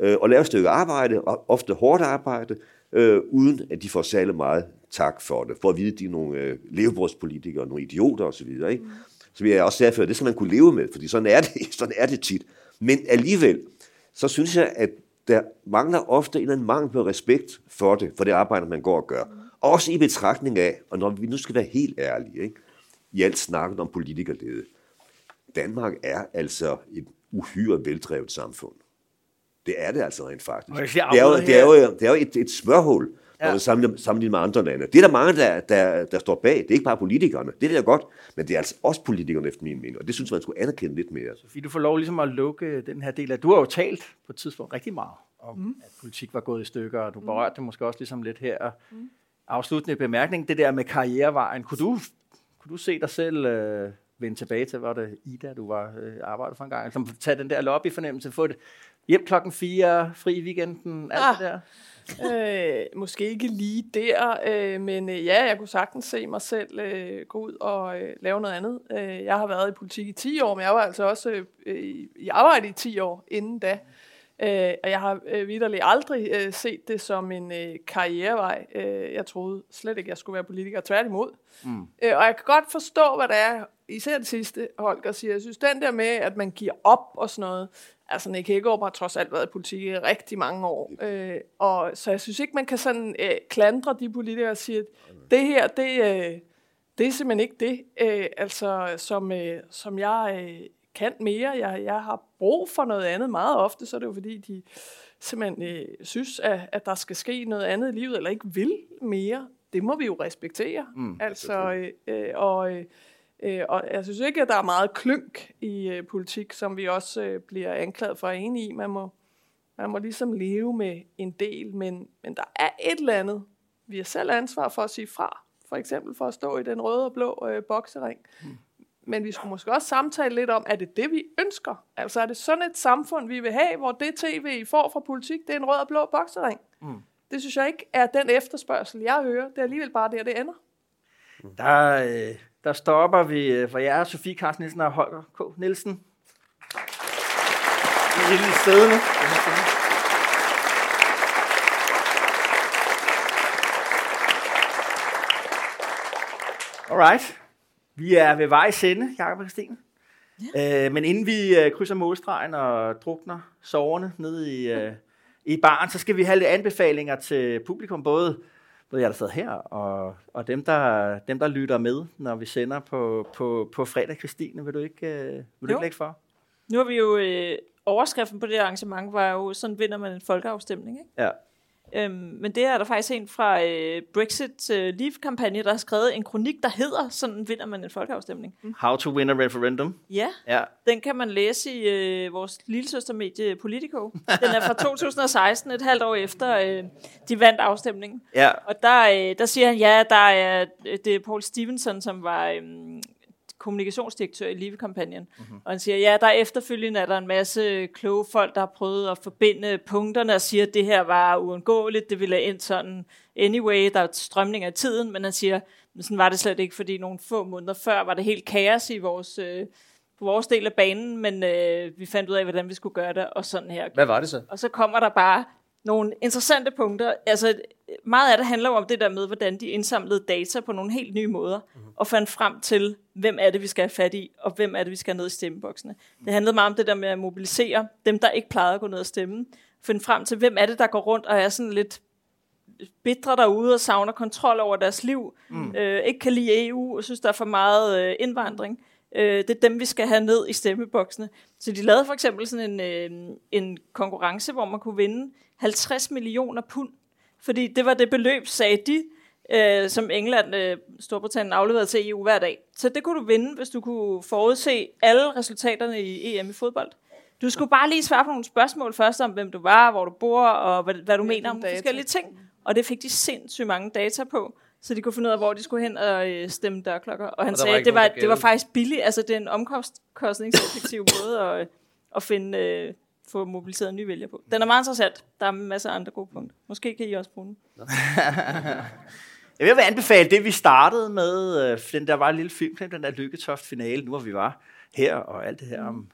Speaker 7: øh, og laver et stykke arbejde, og ofte hårdt arbejde, øh, uden at de får særlig meget tak for det, for at vide, at de er nogle øh, levebrødspolitikere, nogle idioter osv. Ikke? Mm. Så vil jeg også sige, at det skal man kunne leve med, fordi sådan er det, sådan er det tit. Men alligevel, så synes jeg, at der mangler ofte en eller anden mangel på respekt for det, for det arbejde, man går og gør. Mm. Også i betragtning af, og når vi nu skal være helt ærlige, ikke? i alt snakken om politikerlede, Danmark er altså et uhyre veldrevet samfund. Det er det altså rent faktisk. Det er jo, det er jo, det er jo et, et smørhul, når
Speaker 2: Ja.
Speaker 7: man sammenligner, sammenligner med andre lande. Det er der mange, der, der, der står bag. Det er ikke bare politikerne. Det er da godt, men det er altså også politikerne efter min mening. Og det synes jeg, man skulle anerkende lidt mere.
Speaker 2: Fordi du får lov ligesom at lukke den her del af... Du har jo talt på et tidspunkt rigtig meget om, mm. at politik var gået i stykker, og du berørte det måske også ligesom lidt her. Mm. Afsluttende bemærkning, det der med karrierevejen. Kunne du, kunne du se dig selv øh, vende tilbage til, var det Ida, du var øh, arbejdet for en gang? Som tage den der lobbyfornemmelse, få det hjem klokken 4, fri i weekenden, alt
Speaker 8: Ah.
Speaker 2: det der.
Speaker 8: Øh, måske ikke lige der, øh, men øh, ja, jeg kunne sagtens se mig selv øh, gå ud og øh, lave noget andet. Øh, jeg har været i politik i 10 år, men jeg var altså også øh, i, i arbejde i 10 år inden da. Øh, og jeg har øh, vidderligt aldrig øh, set det som en øh, karrierevej. Øh, jeg troede slet ikke, jeg skulle være politiker, tværtimod. Mm. Øh, og jeg kan godt forstå, hvad det er, især det sidste, Holger siger. Jeg synes, den der med, at man giver op og sådan noget, altså Nick Hækkerup har trods alt været i politik i rigtig mange år. Øh, og så jeg synes ikke, man kan sådan øh, klandre de politikere og sige, at det her, det, øh, det er simpelthen ikke det, øh, altså, som, øh, som jeg øh, kan mere. Jeg, jeg har brug for noget andet meget ofte, så er det jo fordi, de simpelthen øh, synes, at, at der skal ske noget andet i livet, eller ikke vil mere. Det må vi jo respektere. Mm, altså, øh, øh, og, øh, øh, og jeg synes ikke, at der er meget klynk i øh, politik, som vi også øh, bliver anklaget for at enige i. Man må, man må ligesom leve med en del, men, men der er et eller andet, vi har selv ansvar for at sige fra. For eksempel for at stå i den røde og blå øh, boksering. Mm. Men vi skulle måske også samtale lidt om, er det det, vi ønsker? Altså er det sådan et samfund, vi vil have, hvor det tv, I får fra politik, det er en rød og blå boksering? Mm. Det synes jeg ikke er den efterspørgsel, jeg hører. Det er alligevel bare der, det ender.
Speaker 2: Der, øh, der stopper vi øh, for jer, Sofie Carsten Nielsen og Holger K. Nielsen. I lille stedende. Alright. Vi er ved vejs ende, Jakob og Christine. Ja. Øh, men inden vi øh, krydser målstregen og drukner soverne ned i, øh, i baren, så skal vi have lidt anbefalinger til publikum, både, både jer, der sidder her, og, og dem, der, dem, der lytter med, når vi sender på, på, på fredag. Christine, vil du ikke, øh, vil du ikke lægge for?
Speaker 5: Nu har vi jo, øh, overskriften på det arrangement var jo, sådan vinder man en folkeafstemning, ikke?
Speaker 2: Ja.
Speaker 5: Øhm, men det er der faktisk en fra øh, Brexit øh, Leave-kampagne, der har skrevet en kronik, der hedder, sådan vinder man en folkeafstemning. Mm.
Speaker 2: How to win a referendum.
Speaker 5: Ja,
Speaker 2: Ja.
Speaker 5: den kan man læse i øh, vores lillesøstermedie Politico. Den er fra 2016, et halvt år efter øh, de vandt afstemningen.
Speaker 2: Ja.
Speaker 5: Og der, øh, der siger han, ja, der er, øh, det er Paul Stevenson, som var øh, kommunikationsdirektør i Live-kampagnen. Mm-hmm. Og han siger, ja, der er efterfølgende er der en masse kloge folk, der har prøvet at forbinde punkterne og siger, at det her var uundgåeligt, det ville ind sådan anyway, der er strømning af tiden, men han siger, men sådan var det slet ikke, fordi nogle få måneder før var det helt kaos i vores, øh, på vores del af banen, men øh, vi fandt ud af, hvordan vi skulle gøre det, og sådan her.
Speaker 4: Hvad var det så?
Speaker 5: Og så kommer der bare nogle interessante punkter. Altså, meget af det handler jo om det der med, hvordan de indsamlede data på nogle helt nye måder, mm-hmm. og fandt frem til, hvem er det, vi skal have fat i, og hvem er det, vi skal have ned i stemmeboksene. Mm. Det handlede meget om det der med at mobilisere dem, der ikke plejede at gå ned og stemme. Finde frem til, hvem er det, der går rundt og er sådan lidt bitre derude og savner kontrol over deres liv, mm. øh, ikke kan lide EU og synes, der er for meget øh, indvandring. Øh, det er dem, vi skal have ned i stemmeboksene. Så de lavede for eksempel sådan en, øh, en konkurrence, hvor man kunne vinde 50 millioner pund. Fordi det var det beløb, sagde de, øh, som England, øh, Storbritannien afleverede til EU hver dag. Så det kunne du vinde, hvis du kunne forudse alle resultaterne i EM i fodbold. Du skulle bare lige svare på nogle spørgsmål først om, hvem du var, hvor du bor, og hvad, hvad du
Speaker 8: Med
Speaker 5: mener om
Speaker 8: data.
Speaker 5: forskellige ting. Og det fik de sindssygt mange data på, så de kunne finde ud af, hvor de skulle hen og øh, stemme dørklokker. Og han
Speaker 4: Og
Speaker 5: sagde, at det var,
Speaker 4: nogen,
Speaker 5: det var faktisk billigt. Altså, det er en omkostningseffektiv måde at, at finde, øh, få mobiliseret nye vælgere på. Den er meget interessant. Der er masser af andre gode punkter. Måske kan I også bruge den.
Speaker 2: Jeg vil anbefale det, vi startede med. øh, Den der var en lille film, den der Lykketoft finale, nu hvor vi var her, og alt det her om,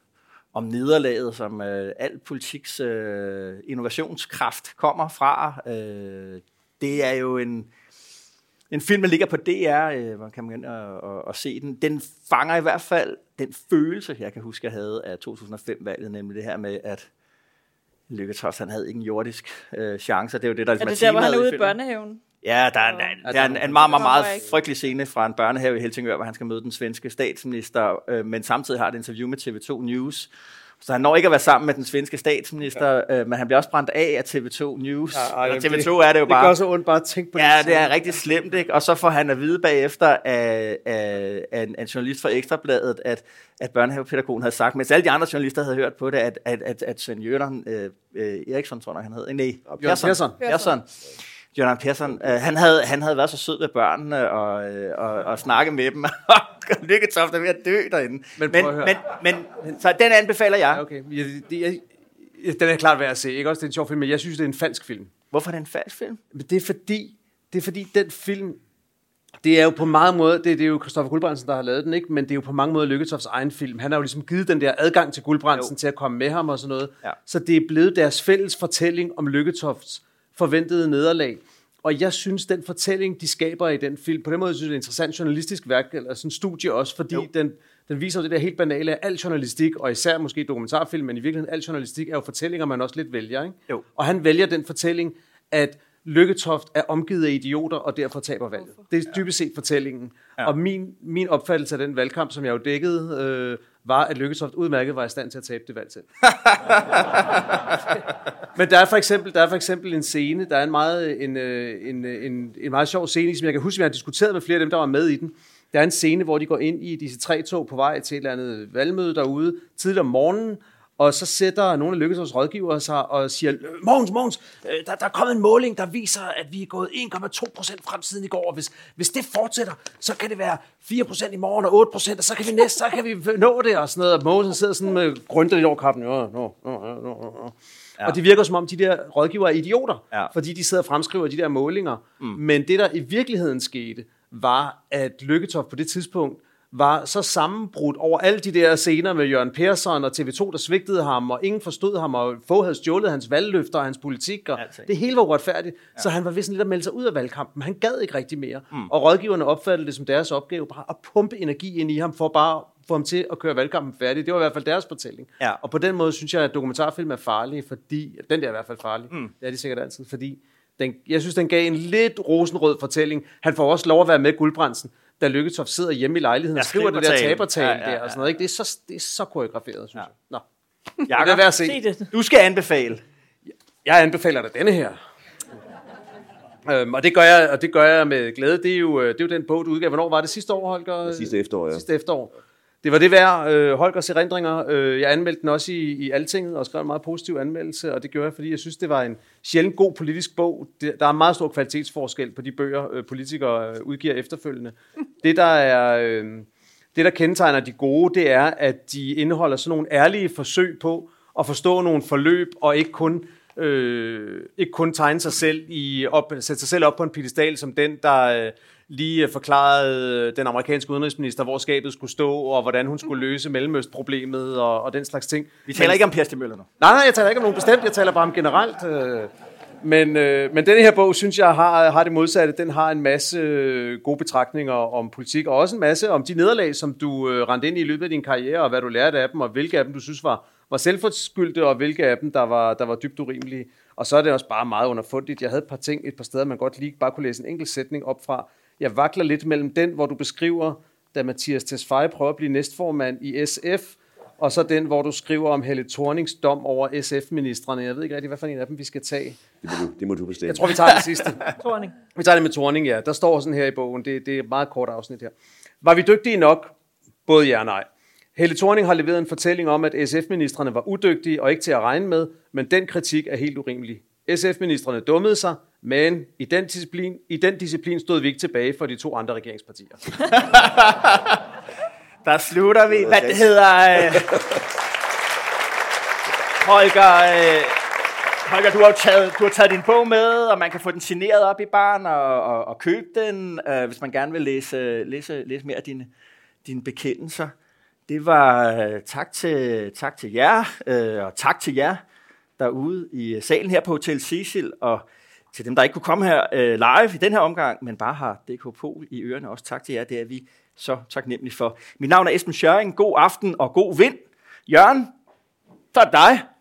Speaker 2: om nederlaget, som øh, al politiks øh, innovationskraft kommer fra. Øh, det er jo en, en film, der ligger på DR, øh, hvor kan man ind og, og, og se den. Den fanger i hvert fald den følelse, jeg kan huske, jeg havde af 2005-valget, nemlig det her med, at Lykketoft, han havde ikke en jordisk øh, chance. Det er jo det, der
Speaker 5: Er
Speaker 2: ligesom
Speaker 5: det der, hvor han er ude i børnehaven?
Speaker 2: Ja, der er, en,
Speaker 5: Ja,
Speaker 2: der er en,
Speaker 4: der-
Speaker 2: en meget, meget, meget frygtelig scene fra en børnehave i Helsingør, hvor han skal møde den svenske statsminister, øh, men samtidig har et interview med TV2 News. Så han når ikke at være sammen med den svenske statsminister, ja. øh, men han bliver også brændt af af TV2 News.
Speaker 4: Ja, ej,
Speaker 2: Ja,
Speaker 4: det-
Speaker 2: TV2 er det jo
Speaker 4: Det
Speaker 2: bare.
Speaker 4: gør så ondt bare at tænke på
Speaker 2: Ja, det er rigtig slemt, ikke? Og så får han at vide bagefter af, af, af en, en journalist fra Ekstrabladet, at, at børnehavepædagogen havde sagt, mens alle de andre journalister havde hørt på det, at, at, at, at Svend Jørgen øh, øh, Eriksson, tror jeg, han hed. Nej,
Speaker 4: Persson.
Speaker 2: Persson. Persson. Jørgen Persson, øh, han, havde, han havde været så sød ved børnene og, øh, og, og snakke med dem. Lykketoft er ved at dø derinde.
Speaker 4: Men
Speaker 2: Men, men, men, men, så den anbefaler jeg.
Speaker 4: Ja, okay. Jeg, det, jeg, den er klart værd at se. Ikke også, det er en sjov film, men jeg synes, det er en falsk film.
Speaker 2: Hvorfor er det en falsk film?
Speaker 4: Men det er fordi, det er fordi den film, det er jo på mange måder, det, det er jo Christoffer Guldbrandsen, der har lavet den, ikke? men det er jo på mange måder Lykketofts egen film. Han har jo ligesom givet den der adgang til Guldbrandsen
Speaker 2: Jo.
Speaker 4: til at komme med ham og sådan noget.
Speaker 2: Ja.
Speaker 4: Så det er blevet deres fælles fortælling om Lykketofts forventede nederlag. Og jeg synes, den fortælling, de skaber i den film, på den måde synes jeg, det er et interessant journalistisk værk, eller sådan en studie også, fordi
Speaker 2: Jo.
Speaker 4: den, den viser jo det der helt banale af al journalistik, og især måske dokumentarfilm, men i virkeligheden al journalistik er jo fortællinger, man også lidt vælger. Ikke?
Speaker 2: Jo.
Speaker 4: Og han vælger den fortælling, at Lykketoft er omgivet af idioter, og derfor taber valget. Det er dybest set fortællingen. Ja. Og min, min opfattelse af den valgkamp, som jeg jo dækkede, øh, var, at Lykketoft udmærket var i stand til at tabe det valg selv. Men der er for eksempel, der er for eksempel en scene, der er en meget, øh, en, øh, en, øh, en, en meget sjov scene, som jeg kan huske, vi har diskuteret med flere af dem, der var med i den. Der er en scene, hvor de går ind i disse tre tog på vej til et eller andet valgmøde derude, tidligt om morgenen, og så sætter nogle af Lykketofts rådgivere sig og siger, Mogens, Mogens, øh, der, der er kommet en måling, der viser, at vi er gået 1,2 procent frem siden i går, og hvis, hvis det fortsætter, så kan det være 4 procent i morgen og 8 procent, og så kan vi næste, så kan vi nå det, og sådan noget. Og Mogens sidder sådan med grønter lidt over kappen. Ja, nå, nå, nå, nå. Ja. Og det virker som om, de der rådgivere er idioter,
Speaker 2: Ja.
Speaker 4: fordi de sidder og fremskriver de der målinger. Mm. Men det, der i virkeligheden skete, var, at Lykketoft på det tidspunkt var så sammenbrudt over alle de der scener med Jørgen Persson og TV2, der svigtede ham, og ingen forstod ham, og få havde stjålet hans valgløfter og hans politik, og
Speaker 2: Alting.
Speaker 4: det hele var uretfærdigt. Ja. Så han var vist lidt at melde sig ud af valgkampen. Han gad ikke rigtig mere. Mm. Og rådgiverne opfattede det som deres opgave bare at pumpe energi ind i ham, for bare få ham til at køre valgkampen færdig. Det var i hvert fald deres fortælling.
Speaker 2: Ja.
Speaker 4: Og på den måde synes jeg, at dokumentarfilm er farlige, fordi, den der er i hvert fald farlig, mm. det er de sikkert altid, fordi den, jeg synes, den gav en lidt rosenrød fortælling. Han får også lov at være med Guldbrandsen, da Lykketoft sidder hjemme i lejligheden
Speaker 2: Ja,
Speaker 4: og skriver det der tabertale
Speaker 2: Ja, ja,
Speaker 4: der og sådan noget. Ikke? Det, er så, det er så koreograferet, synes ja. jeg. Nå. Det er værd at se.
Speaker 5: Se det.
Speaker 2: du skal anbefale.
Speaker 4: Jeg anbefaler dig denne her. Øhm, og, det gør jeg, og det gør jeg med glæde. Det er jo, øh, det er jo den bog, du udgav. Hvornår var det sidste år, Holger?
Speaker 7: Sidste efterår, ja.
Speaker 4: Sidste efterår. Det var det værd. Øh, Holgers erindringer. Øh, jeg anmeldte den også i, i Altinget og skrev en meget positiv anmeldelse, og det gjorde jeg, fordi jeg synes, det var en sjældent god politisk bog. Det, der er meget stor kvalitetsforskel på de bøger, øh, politikere øh, udgiver efterfølgende. Det, der er... Øh, det, der kendetegner de gode, det er, at de indeholder sådan nogle ærlige forsøg på at forstå nogle forløb, og ikke kun, øh, ikke kun tegne sig selv i, op, sætte sig selv op på en pedestal som den, der lige forklarede den amerikanske udenrigsminister, hvor skabet skulle stå, og hvordan hun skulle løse Mellemøstproblemet og, og den slags ting.
Speaker 2: Vi taler ikke om Per Stig Møller nu.
Speaker 4: Nej, nej, jeg taler ikke om nogen bestemt, jeg taler bare om generelt. Øh, men, øh, men denne her bog, synes jeg, har, har det modsatte. Den har en masse øh, gode betragtninger om politik, og også en masse om de nederlag, som du øh, rendte ind i i løbet af din karriere, og hvad du lærte af dem, og hvilke af dem, du synes var, var selvforskyldte, og hvilke af dem, der var, der var dybt urimelige. Og så er det også bare meget underfundigt. Jeg havde et par ting et par steder, man godt lige bare kunne læse en enkelt sætning op fra. Jeg vakler lidt mellem den, hvor du beskriver, da Mathias Tesfaye prøver at blive næstformand i SF, og så den, hvor du skriver om Helle Thornings dom over SF-ministerne. Jeg ved ikke rigtig, hvad for en af dem vi skal tage.
Speaker 7: Det må du, det må du bestemme.
Speaker 4: Jeg tror, vi tager det sidste.
Speaker 5: Torning.
Speaker 4: Vi tager det med Thorning, ja. Der står sådan her i bogen. Det, det er et meget kort afsnit her. Var vi dygtige nok? Både ja og nej. Helle Thorning har leveret en fortælling om, at SF-ministerne var udygtige og ikke til at regne med, men den kritik er helt urimelig. SF-ministerne dummede sig, men i den, disciplin, i den disciplin stod vi ikke tilbage for de to andre regeringspartier.
Speaker 2: Der slutter vi. Hvad det hedder... Øh... Holger, øh... Holger, du har, taget, du har taget din bog med, og man kan få den signeret op i barn og, og, og købe den, øh, hvis man gerne vil læse, læse, læse mere af dine, dine bekendelser. Det var øh, tak, til, tak til jer, øh, og tak til jer derude i salen her på Hotel Cecil, og til dem, der ikke kunne komme her øh, live i den her omgang, men bare har DK på i ørerne, også tak til jer, det er vi så taknemmelige for. Mit navn er Esben Schøring, god aften og god vind. Jørgen, så er det dig.